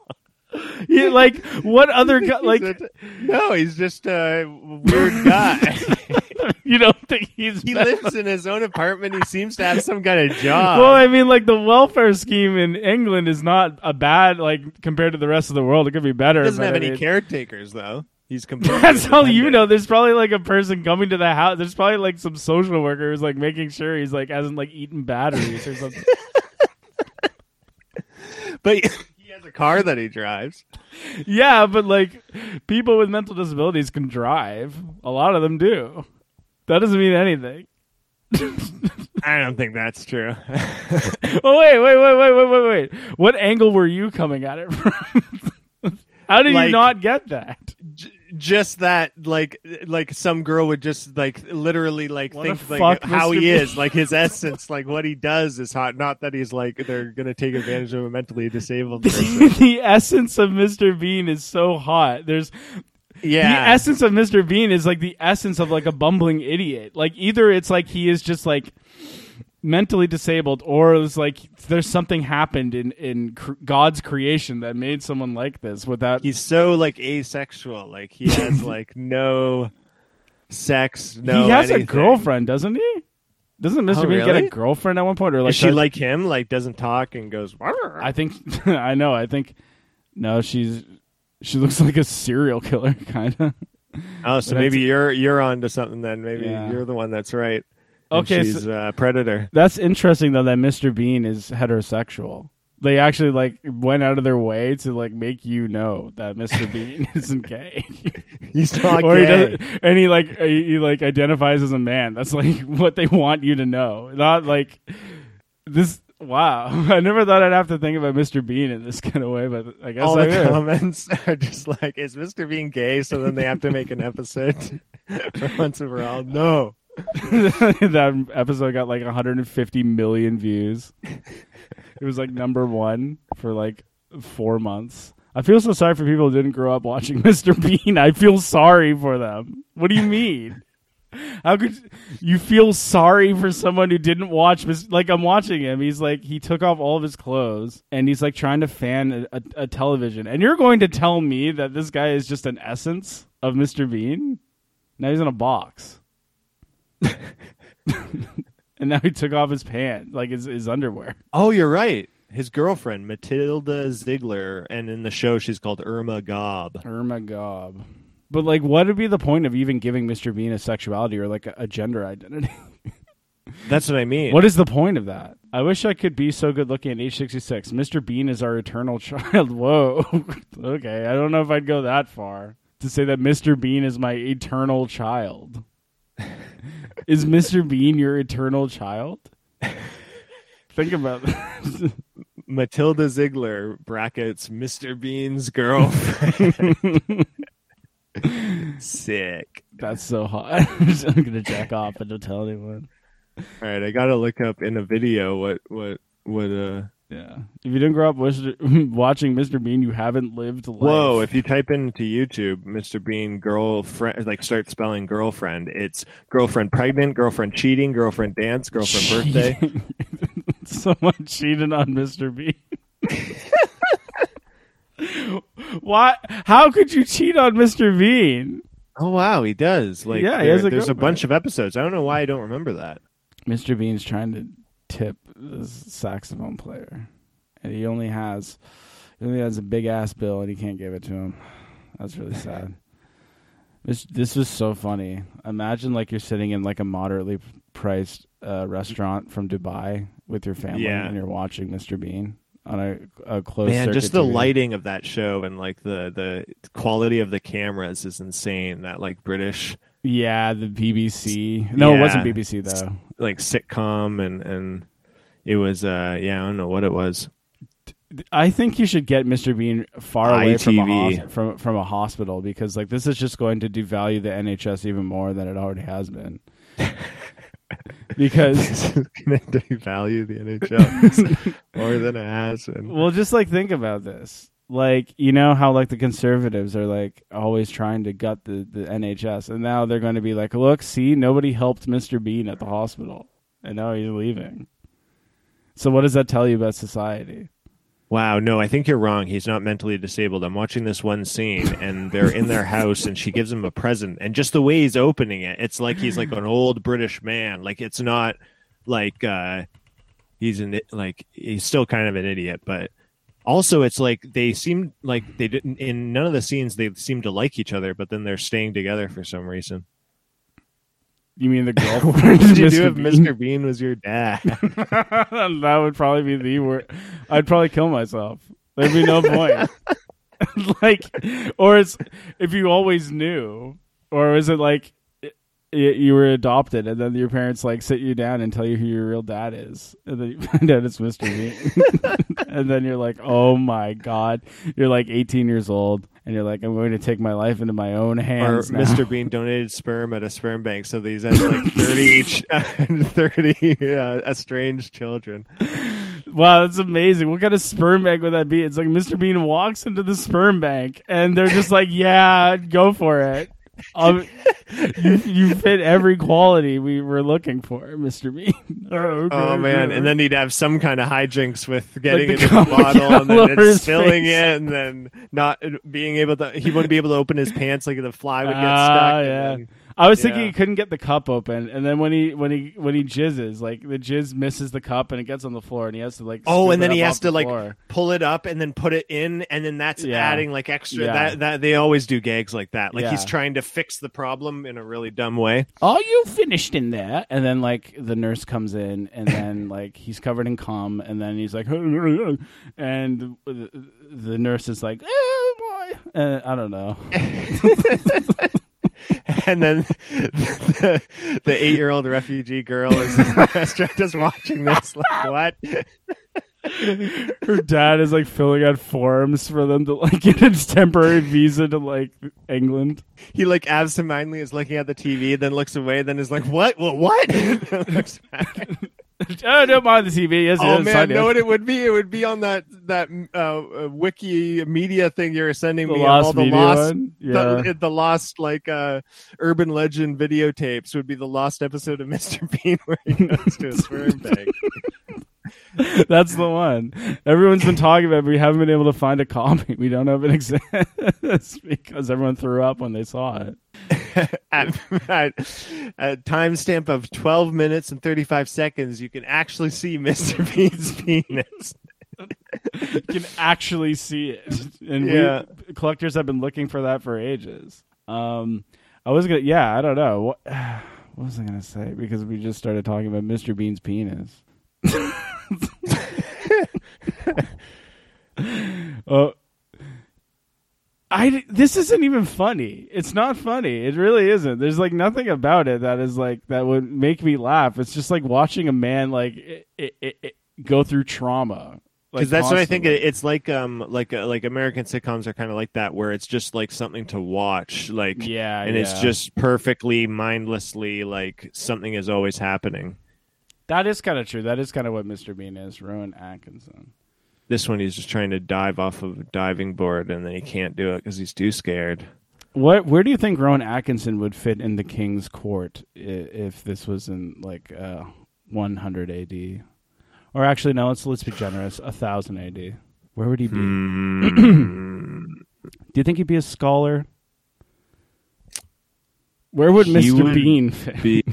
Speaker 2: Yeah, like what other guy, like
Speaker 1: a- no, he's just a weird guy.
Speaker 2: you don't think he's
Speaker 1: he
Speaker 2: mentally-
Speaker 1: lives in his own apartment. He seems to have some kind of job.
Speaker 2: Well, I mean, like the welfare scheme in England is not a bad like compared to the rest of the world. It could be better.
Speaker 1: he doesn't have
Speaker 2: I
Speaker 1: any
Speaker 2: mean-
Speaker 1: caretakers, though. He's completely.
Speaker 2: That's all you know. There's probably like a person coming to the house. There's probably like some social worker who's like making sure he's like hasn't like eaten batteries or something.
Speaker 1: But he car that he drives.
Speaker 2: yeah, but like people with mental disabilities can drive. A lot of them do. That doesn't mean anything.
Speaker 1: I don't think that's true.
Speaker 2: Oh wait, wait, wait, wait, wait, wait, wait. What angle were you coming at it from? How did you not get that?
Speaker 1: J- just that like like some girl would just like literally like
Speaker 2: What
Speaker 1: think like how
Speaker 2: Mr.
Speaker 1: he is like his essence like what he does is hot not that he's like they're gonna take advantage of a mentally disabled person
Speaker 2: the essence of Mr. Bean is so hot. There's
Speaker 1: yeah
Speaker 2: the essence of Mr. Bean is like the essence of like a bumbling idiot. Like either it's like he is just like mentally disabled, or it's like there's something happened in in cr- God's creation that made someone like this without.
Speaker 1: he's so like asexual like he has like no sex no
Speaker 2: he has
Speaker 1: anything.
Speaker 2: a girlfriend, doesn't he? Doesn't Mr.
Speaker 1: Oh,
Speaker 2: Bean get a girlfriend at one point, or like
Speaker 1: is she
Speaker 2: does-
Speaker 1: like him like doesn't talk and goes "Warr."
Speaker 2: I think I know. I think no, she's she looks like a serial killer, kind of.
Speaker 1: oh so
Speaker 2: But
Speaker 1: maybe you're you're on to something then maybe
Speaker 2: Yeah.
Speaker 1: you're the one that's right
Speaker 2: Okay,
Speaker 1: she's
Speaker 2: so-
Speaker 1: a predator
Speaker 2: That's interesting though that Mr. Bean is heterosexual. They actually like went out of their way to like make you know that Mr. Bean isn't gay.
Speaker 1: he's not
Speaker 2: or he
Speaker 1: gay.
Speaker 2: doesn't and he like he, he like identifies as a man. That's like what they want you to know. Not like this wow. I never thought I'd have to think about Mr. Bean in this kind of way, but I guess
Speaker 1: all
Speaker 2: I
Speaker 1: the
Speaker 2: will.
Speaker 1: comments are just like, "Is Mr. Bean gay?" So then they have to make an episode for once and for all. No,
Speaker 2: that episode got like 150 million views. It was like number one for like four months. I feel so sorry for people who didn't grow up watching Mr. Bean. I feel sorry for them. What do you mean? How could you feel sorry for someone who didn't watch? Like I'm watching him. He's like he took off all of his clothes and he's like trying to fan a, a, a television. And you're going to tell me that this guy is just an essence of Mr. Bean? Now he's in a box. and now he took off his pants, like his, his underwear.
Speaker 1: oh, you're right. His girlfriend Matilda Ziegler, and in the show she's called Irma Gob.
Speaker 2: Irma Gob. But like, what would be the point of even giving Mr. Bean a sexuality or like a, a gender identity?
Speaker 1: That's what I mean.
Speaker 2: what is the point of that? I wish I could be so good looking at age 66. Mr. Bean is our eternal child. Whoa. okay, I don't know if I'd go that far to say that Mr. Bean is my eternal child. Is Mr. Bean your eternal child? Think about that.
Speaker 1: Matilda Ziegler brackets Mr. Bean's girlfriend? Sick.
Speaker 2: That's so hot. I'm gonna jack off and don't tell anyone.
Speaker 1: All right, I gotta look up in a video what what what uh.
Speaker 2: Yeah. If you didn't grow up watching Mr. Bean, you haven't lived life.
Speaker 1: Whoa! If you type into YouTube, Mr. Bean girlfriend, like start spelling girlfriend, it's girlfriend pregnant, girlfriend cheating, girlfriend dance, girlfriend birthday.
Speaker 2: Someone cheated on Mr. Bean. Why? How could you cheat on Mr. Bean?
Speaker 1: Oh wow, he does. Like,
Speaker 2: Yeah, he has a
Speaker 1: there's a bunch of episodes. I don't know why I don't remember that.
Speaker 2: Mr. Bean's trying to tip saxophone player, and he only has he only has a big ass bill, and he can't give it to him. That's really sad. this this was so funny. Imagine like you're sitting in like a moderately priced uh, restaurant from Dubai with your family,
Speaker 1: Yeah.
Speaker 2: and you're watching Mr. Bean on a, a closed
Speaker 1: Man, just the
Speaker 2: TV.
Speaker 1: lighting of that show and like the the quality of the cameras is insane. That like British
Speaker 2: Yeah, the BBC. No, it wasn't BBC though.
Speaker 1: Like sitcom and and it was uh yeah I don't know what it was.
Speaker 2: I think you should get Mr. Bean far away from a, from from a hospital because like this is just going to devalue the NHS even more than it already has been. because
Speaker 1: This is gonna devalue the NHL more than it has. And
Speaker 2: well, just like think about this. Like you know how like the conservatives are like always trying to gut the the NHS, and now they're going to be like, look, see, nobody helped Mr. Bean at the hospital, and now he's leaving. So what does that tell you about society?
Speaker 1: Wow, no, I think you're wrong. He's not mentally disabled. I'm watching this one scene and they're in their house and she gives him a present and just the way he's opening it, it's like he's like an old British man. Like it's not like uh he's an like he's still kind of an idiot, but also it's like they seem like they didn't in none of the scenes they seem to like each other, but then they're staying together for some reason.
Speaker 2: You mean the girl?
Speaker 1: What did you do if? Mr. Bean was your dad?
Speaker 2: that would probably be the word. I'd probably kill myself. There'd be no point. like, or it's if you always knew, or is it like you were adopted and then your parents like sit you down and tell you who your real dad is, and then you find out it's Mr. Bean, and then you're like, oh my god, you're like 18 years old, and you're like, I'm going to take my life into my own
Speaker 1: or
Speaker 2: hands. now.
Speaker 1: Mr. Bean donated sperm at a sperm bank, so these had like thirty each, thirty uh, estranged children.
Speaker 2: Wow, that's amazing. What kind of sperm bank would that be? It's like Mr. Bean walks into the sperm bank and they're just like, yeah, go for it. Um, you, you fit every quality we were looking for, Mr. Bean. oh, okay,
Speaker 1: Oh man!
Speaker 2: okay.
Speaker 1: And then he'd have some kind of hijinks with getting
Speaker 2: the
Speaker 1: it in the bottle and then it's spilling
Speaker 2: face.
Speaker 1: it, and then not being able to. He wouldn't be able to open his pants; like the fly would get
Speaker 2: Ah,
Speaker 1: stuck. and
Speaker 2: yeah. I was thinking
Speaker 1: Yeah.
Speaker 2: he couldn't get the cup open, and then when he when he when he jizzes, like the jizz misses the cup and it gets on the floor, and he has to like.
Speaker 1: Oh, and then he has to like
Speaker 2: floor.
Speaker 1: pull it up and then put it in, and then that's
Speaker 2: Yeah.
Speaker 1: adding like extra.
Speaker 2: Yeah.
Speaker 1: That that they always do gags like that. Like he's trying to fix the problem in a really dumb way.
Speaker 2: are you finished in there? And then like the nurse comes in, and then like he's covered in cum, and then he's like, and the, the nurse is like, oh boy, uh, I don't know.
Speaker 1: and then the, the eight-year-old refugee girl is in the restaurant just watching this. Like what?
Speaker 2: Her dad is like filling out forms for them to like get a temporary visa to like England.
Speaker 1: He like absentmindedly is looking at the TV, then looks away, then is like, "What? Well, what?"
Speaker 2: Oh, don't mind the TV. Yes,
Speaker 1: oh
Speaker 2: yes,
Speaker 1: man, know what it would be? It would be on that that uh, wiki media thing you were sending
Speaker 2: the
Speaker 1: me. all the lost.
Speaker 2: Yeah.
Speaker 1: the, the lost like uh, urban legend videotapes would be the lost episode of Mr. Bean where he goes to a sperm bank.
Speaker 2: That's the one. Everyone's been talking about, it, but we haven't been able to find a copy. We don't know if it exists because everyone threw up when they saw it.
Speaker 1: at, at a timestamp of 12 minutes and 35 seconds, you can actually see Mr. Bean's penis.
Speaker 2: You can actually see it, and
Speaker 1: Yeah.
Speaker 2: we collectors have been looking for that for ages. Um, I was gonna, yeah, I don't know what. What was I gonna say? Because we just started talking about Mr. Bean's penis. Oh, I this isn't even funny. It's not funny. It really isn't. There's like nothing about it that is like that would make me laugh. It's just like watching a man like it, it, it, go through trauma. Like,
Speaker 1: Because that's what I think. it's like um like uh, like American sitcoms are kind of like that, where it's just like something to watch, like
Speaker 2: yeah,
Speaker 1: and it's just perfectly mindlessly like something is always happening.
Speaker 2: That is kind of true. That is kind of what Mr. Bean is. Rowan Atkinson.
Speaker 1: This one, he's just trying to dive off of a diving board, and then he can't do it because he's too scared.
Speaker 2: What? Where do you think Rowan Atkinson would fit in the King's Court i- if this was in like uh, 100 AD? Or actually, no. Let's let's be generous. A thousand AD. Where would he be?
Speaker 1: Hmm.
Speaker 2: Do you think he'd be a scholar? Where would
Speaker 1: He
Speaker 2: Mr.
Speaker 1: would
Speaker 2: Bean fit?
Speaker 1: be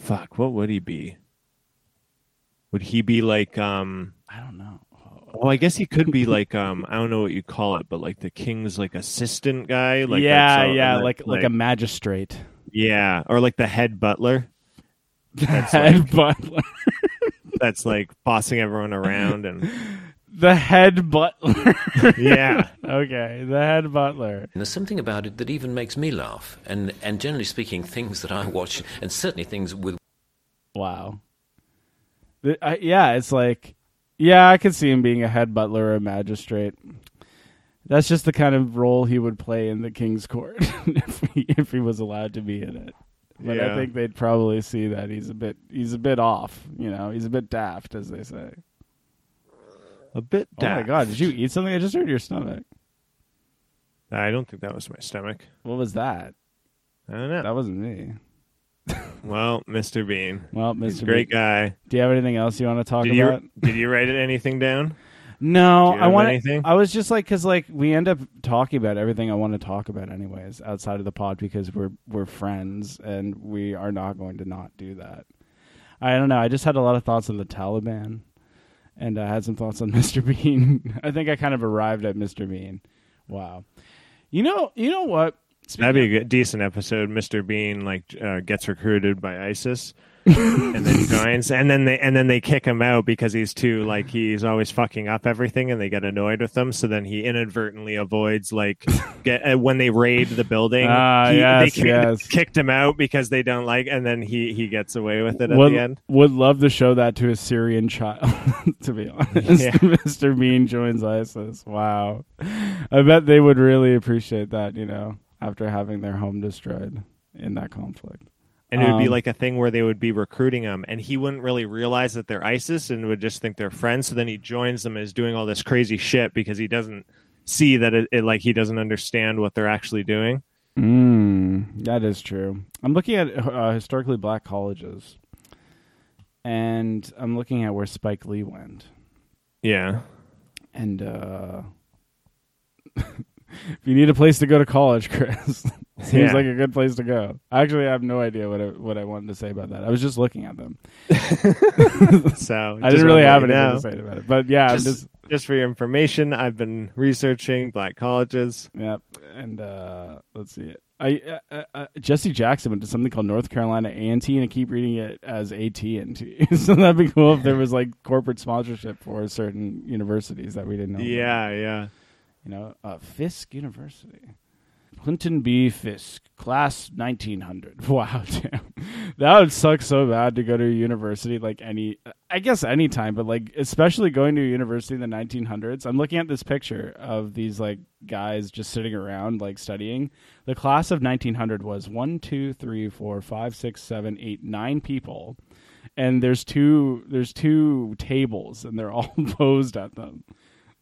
Speaker 1: fuck what would he be would he be like um
Speaker 2: I don't know.
Speaker 1: well i guess he could be like um i don't know what you call it but like the king's like assistant guy like
Speaker 2: yeah, yeah,
Speaker 1: that's,
Speaker 2: like, like a magistrate.
Speaker 1: yeah or like the head butler That's
Speaker 2: head butler.
Speaker 1: that's like bossing everyone around and
Speaker 2: The head butler.
Speaker 1: yeah
Speaker 2: okay, the head butler.
Speaker 4: And there's something about it that even makes me laugh. And, and generally speaking, things that I watch, and certainly things with
Speaker 2: Wow. The- I- yeah, it's like, yeah, I could see him being a head butler or a magistrate. That's just the kind of role he would play in the king's court if he if he was allowed to be in it. But I think they'd probably see that he's a bit he's a bit off. You know, he's a bit daft, as they say.
Speaker 1: A bit
Speaker 2: Oh my god, did you eat something? I just heard your stomach.
Speaker 1: i don't think that was my stomach
Speaker 2: What was that?
Speaker 1: i don't know
Speaker 2: That wasn't me.
Speaker 1: well mr bean
Speaker 2: Well, Mr.
Speaker 1: he's a great
Speaker 2: Bean,
Speaker 1: guy
Speaker 2: Do you have anything else you want to talk
Speaker 1: did
Speaker 2: about?
Speaker 1: you did you write anything down
Speaker 2: No, I want.
Speaker 1: anything?
Speaker 2: I was just like, because like we end up talking about everything I want to talk about, anyways, outside of the pod because we're we're friends and we are not going to not do that. I don't know. I just had a lot of thoughts on the Taliban, and I had some thoughts on Mr. Bean. I think I kind of arrived at Mr. Bean. Wow. You know. You know what?
Speaker 1: That'd be a good, decent episode. Mr. Bean like uh, gets recruited by ISIS and then joins, and then they and then they kick him out because he's too like he's always fucking up everything, and they get annoyed with him. So then he inadvertently avoids like get uh, when they raid the building.
Speaker 2: Ah,
Speaker 1: he,
Speaker 2: yes,
Speaker 1: they
Speaker 2: yes.
Speaker 1: kicked him out because they don't like, and then he he gets away with it at
Speaker 2: would,
Speaker 1: the end.
Speaker 2: would love to show that to a Syrian child. to be honest,
Speaker 1: Yeah.
Speaker 2: Mr. Bean joins ISIS. Wow, I bet they would really appreciate that. You know, after having their home destroyed in that conflict.
Speaker 1: And it would be
Speaker 2: Um,
Speaker 1: like a thing where they would be recruiting him, and he wouldn't really realize that they're ISIS and would just think they're friends. So then he joins them and is doing all this crazy shit because he doesn't see that it, it like he doesn't understand what they're actually doing.
Speaker 2: Mm, that is true. I'm looking at uh, historically black colleges, and I'm looking at where Spike Lee went.
Speaker 1: Yeah.
Speaker 2: And uh, if you need a place to go to college, Chris, seems
Speaker 1: Yeah.
Speaker 2: like a good place to go. Actually, I have no idea what I, what I wanted to say about that. I was just looking at them.
Speaker 1: So
Speaker 2: I didn't really have anything
Speaker 1: know.
Speaker 2: to say about it, but yeah,
Speaker 1: Just,
Speaker 2: just
Speaker 1: just for your information, I've been researching black colleges.
Speaker 2: Yep. And uh, let's see. I uh, uh, Jesse Jackson went to something called North Carolina A and I keep reading it as AT and T. so that'd be cool if there was like corporate sponsorship for certain universities that we didn't know. about.
Speaker 1: Yeah, yeah.
Speaker 2: You know, uh, Fisk University. Clinton B. Fisk, class 1900. Wow, damn. That would suck so bad to go to a university like any, I guess any time, but like especially going to a university in the 1900s. I'm looking at this picture of these like guys just sitting around like studying. The class of 1900 was one, two, three, four, five, six, seven, eight, nine people. And there's two there's two tables and they're all posed at them.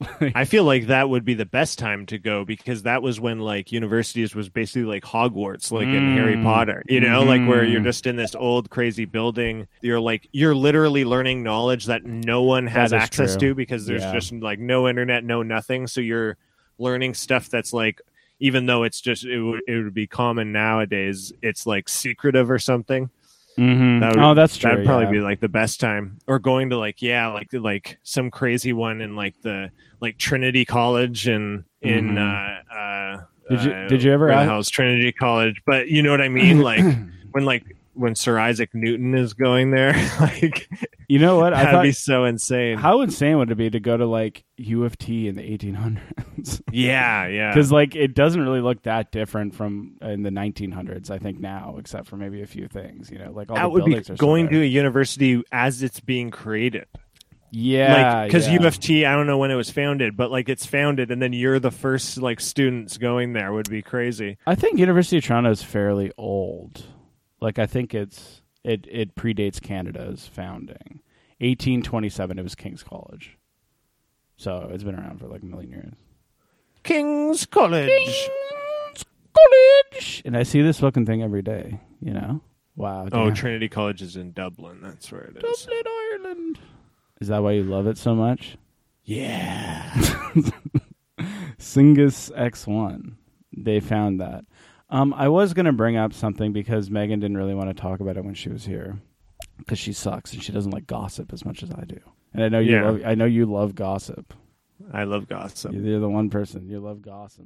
Speaker 1: I feel like that would be the best time to go because that was when like universities was basically like Hogwarts, like in Harry
Speaker 2: Mm.
Speaker 1: Potter. You know, like where you're
Speaker 2: Mm.
Speaker 1: just in this old crazy building. You're like you're literally learning knowledge that no one has access
Speaker 2: true.
Speaker 1: to because there's
Speaker 2: Yeah.
Speaker 1: just like no internet, no nothing. So you're learning stuff that's like even though it's just it would it would be common nowadays, it's like secretive or something.
Speaker 2: Mm-hmm.
Speaker 1: That would-
Speaker 2: oh, that's true.
Speaker 1: That'd probably
Speaker 2: yeah.
Speaker 1: be like the best time, or going to like yeah, like like some crazy one in like the like Trinity College and in
Speaker 2: Mhm.
Speaker 1: uh, uh,
Speaker 2: Did you-
Speaker 1: uh,
Speaker 2: did you ever
Speaker 1: where the
Speaker 2: ask-
Speaker 1: Trinity College? But you know what I mean, like when like when Sir Isaac Newton is going there, like
Speaker 2: You know what? I
Speaker 1: that'd
Speaker 2: thought
Speaker 1: be so insane.
Speaker 2: how insane would it be to go to like U of T in the 1800s?
Speaker 1: yeah, yeah.
Speaker 2: Because like it doesn't really look that different from in the 1900s. I think now, except for maybe a few things. You know, like all
Speaker 1: that
Speaker 2: the
Speaker 1: would be
Speaker 2: are
Speaker 1: going to a university as it's being created.
Speaker 2: yeah,
Speaker 1: like because
Speaker 2: yeah.
Speaker 1: U of T, I don't know when it was founded, but like it's founded, and then you're the first like students going there would be crazy.
Speaker 2: I think University of Toronto is fairly old. Like I think it's it it predates Canada's founding. 1827 it was King's College. So it's been around for like a million years.
Speaker 1: King's College.
Speaker 2: King's College. And I see this fucking thing every day, you know? Wow.
Speaker 1: Oh,
Speaker 2: damn.
Speaker 1: Trinity College is in Dublin. That's where it is.
Speaker 2: Dublin, Ireland. Is that why you love it so much?
Speaker 1: Yeah.
Speaker 2: Singus X1. They found that. Um, I was going to bring up something because Megan didn't really want to talk about it when she was here because she sucks and she doesn't like gossip as much as I do. And I know you
Speaker 1: Yeah.
Speaker 2: love, I know you love gossip.
Speaker 1: I love gossip.
Speaker 2: You're the one person you love gossip.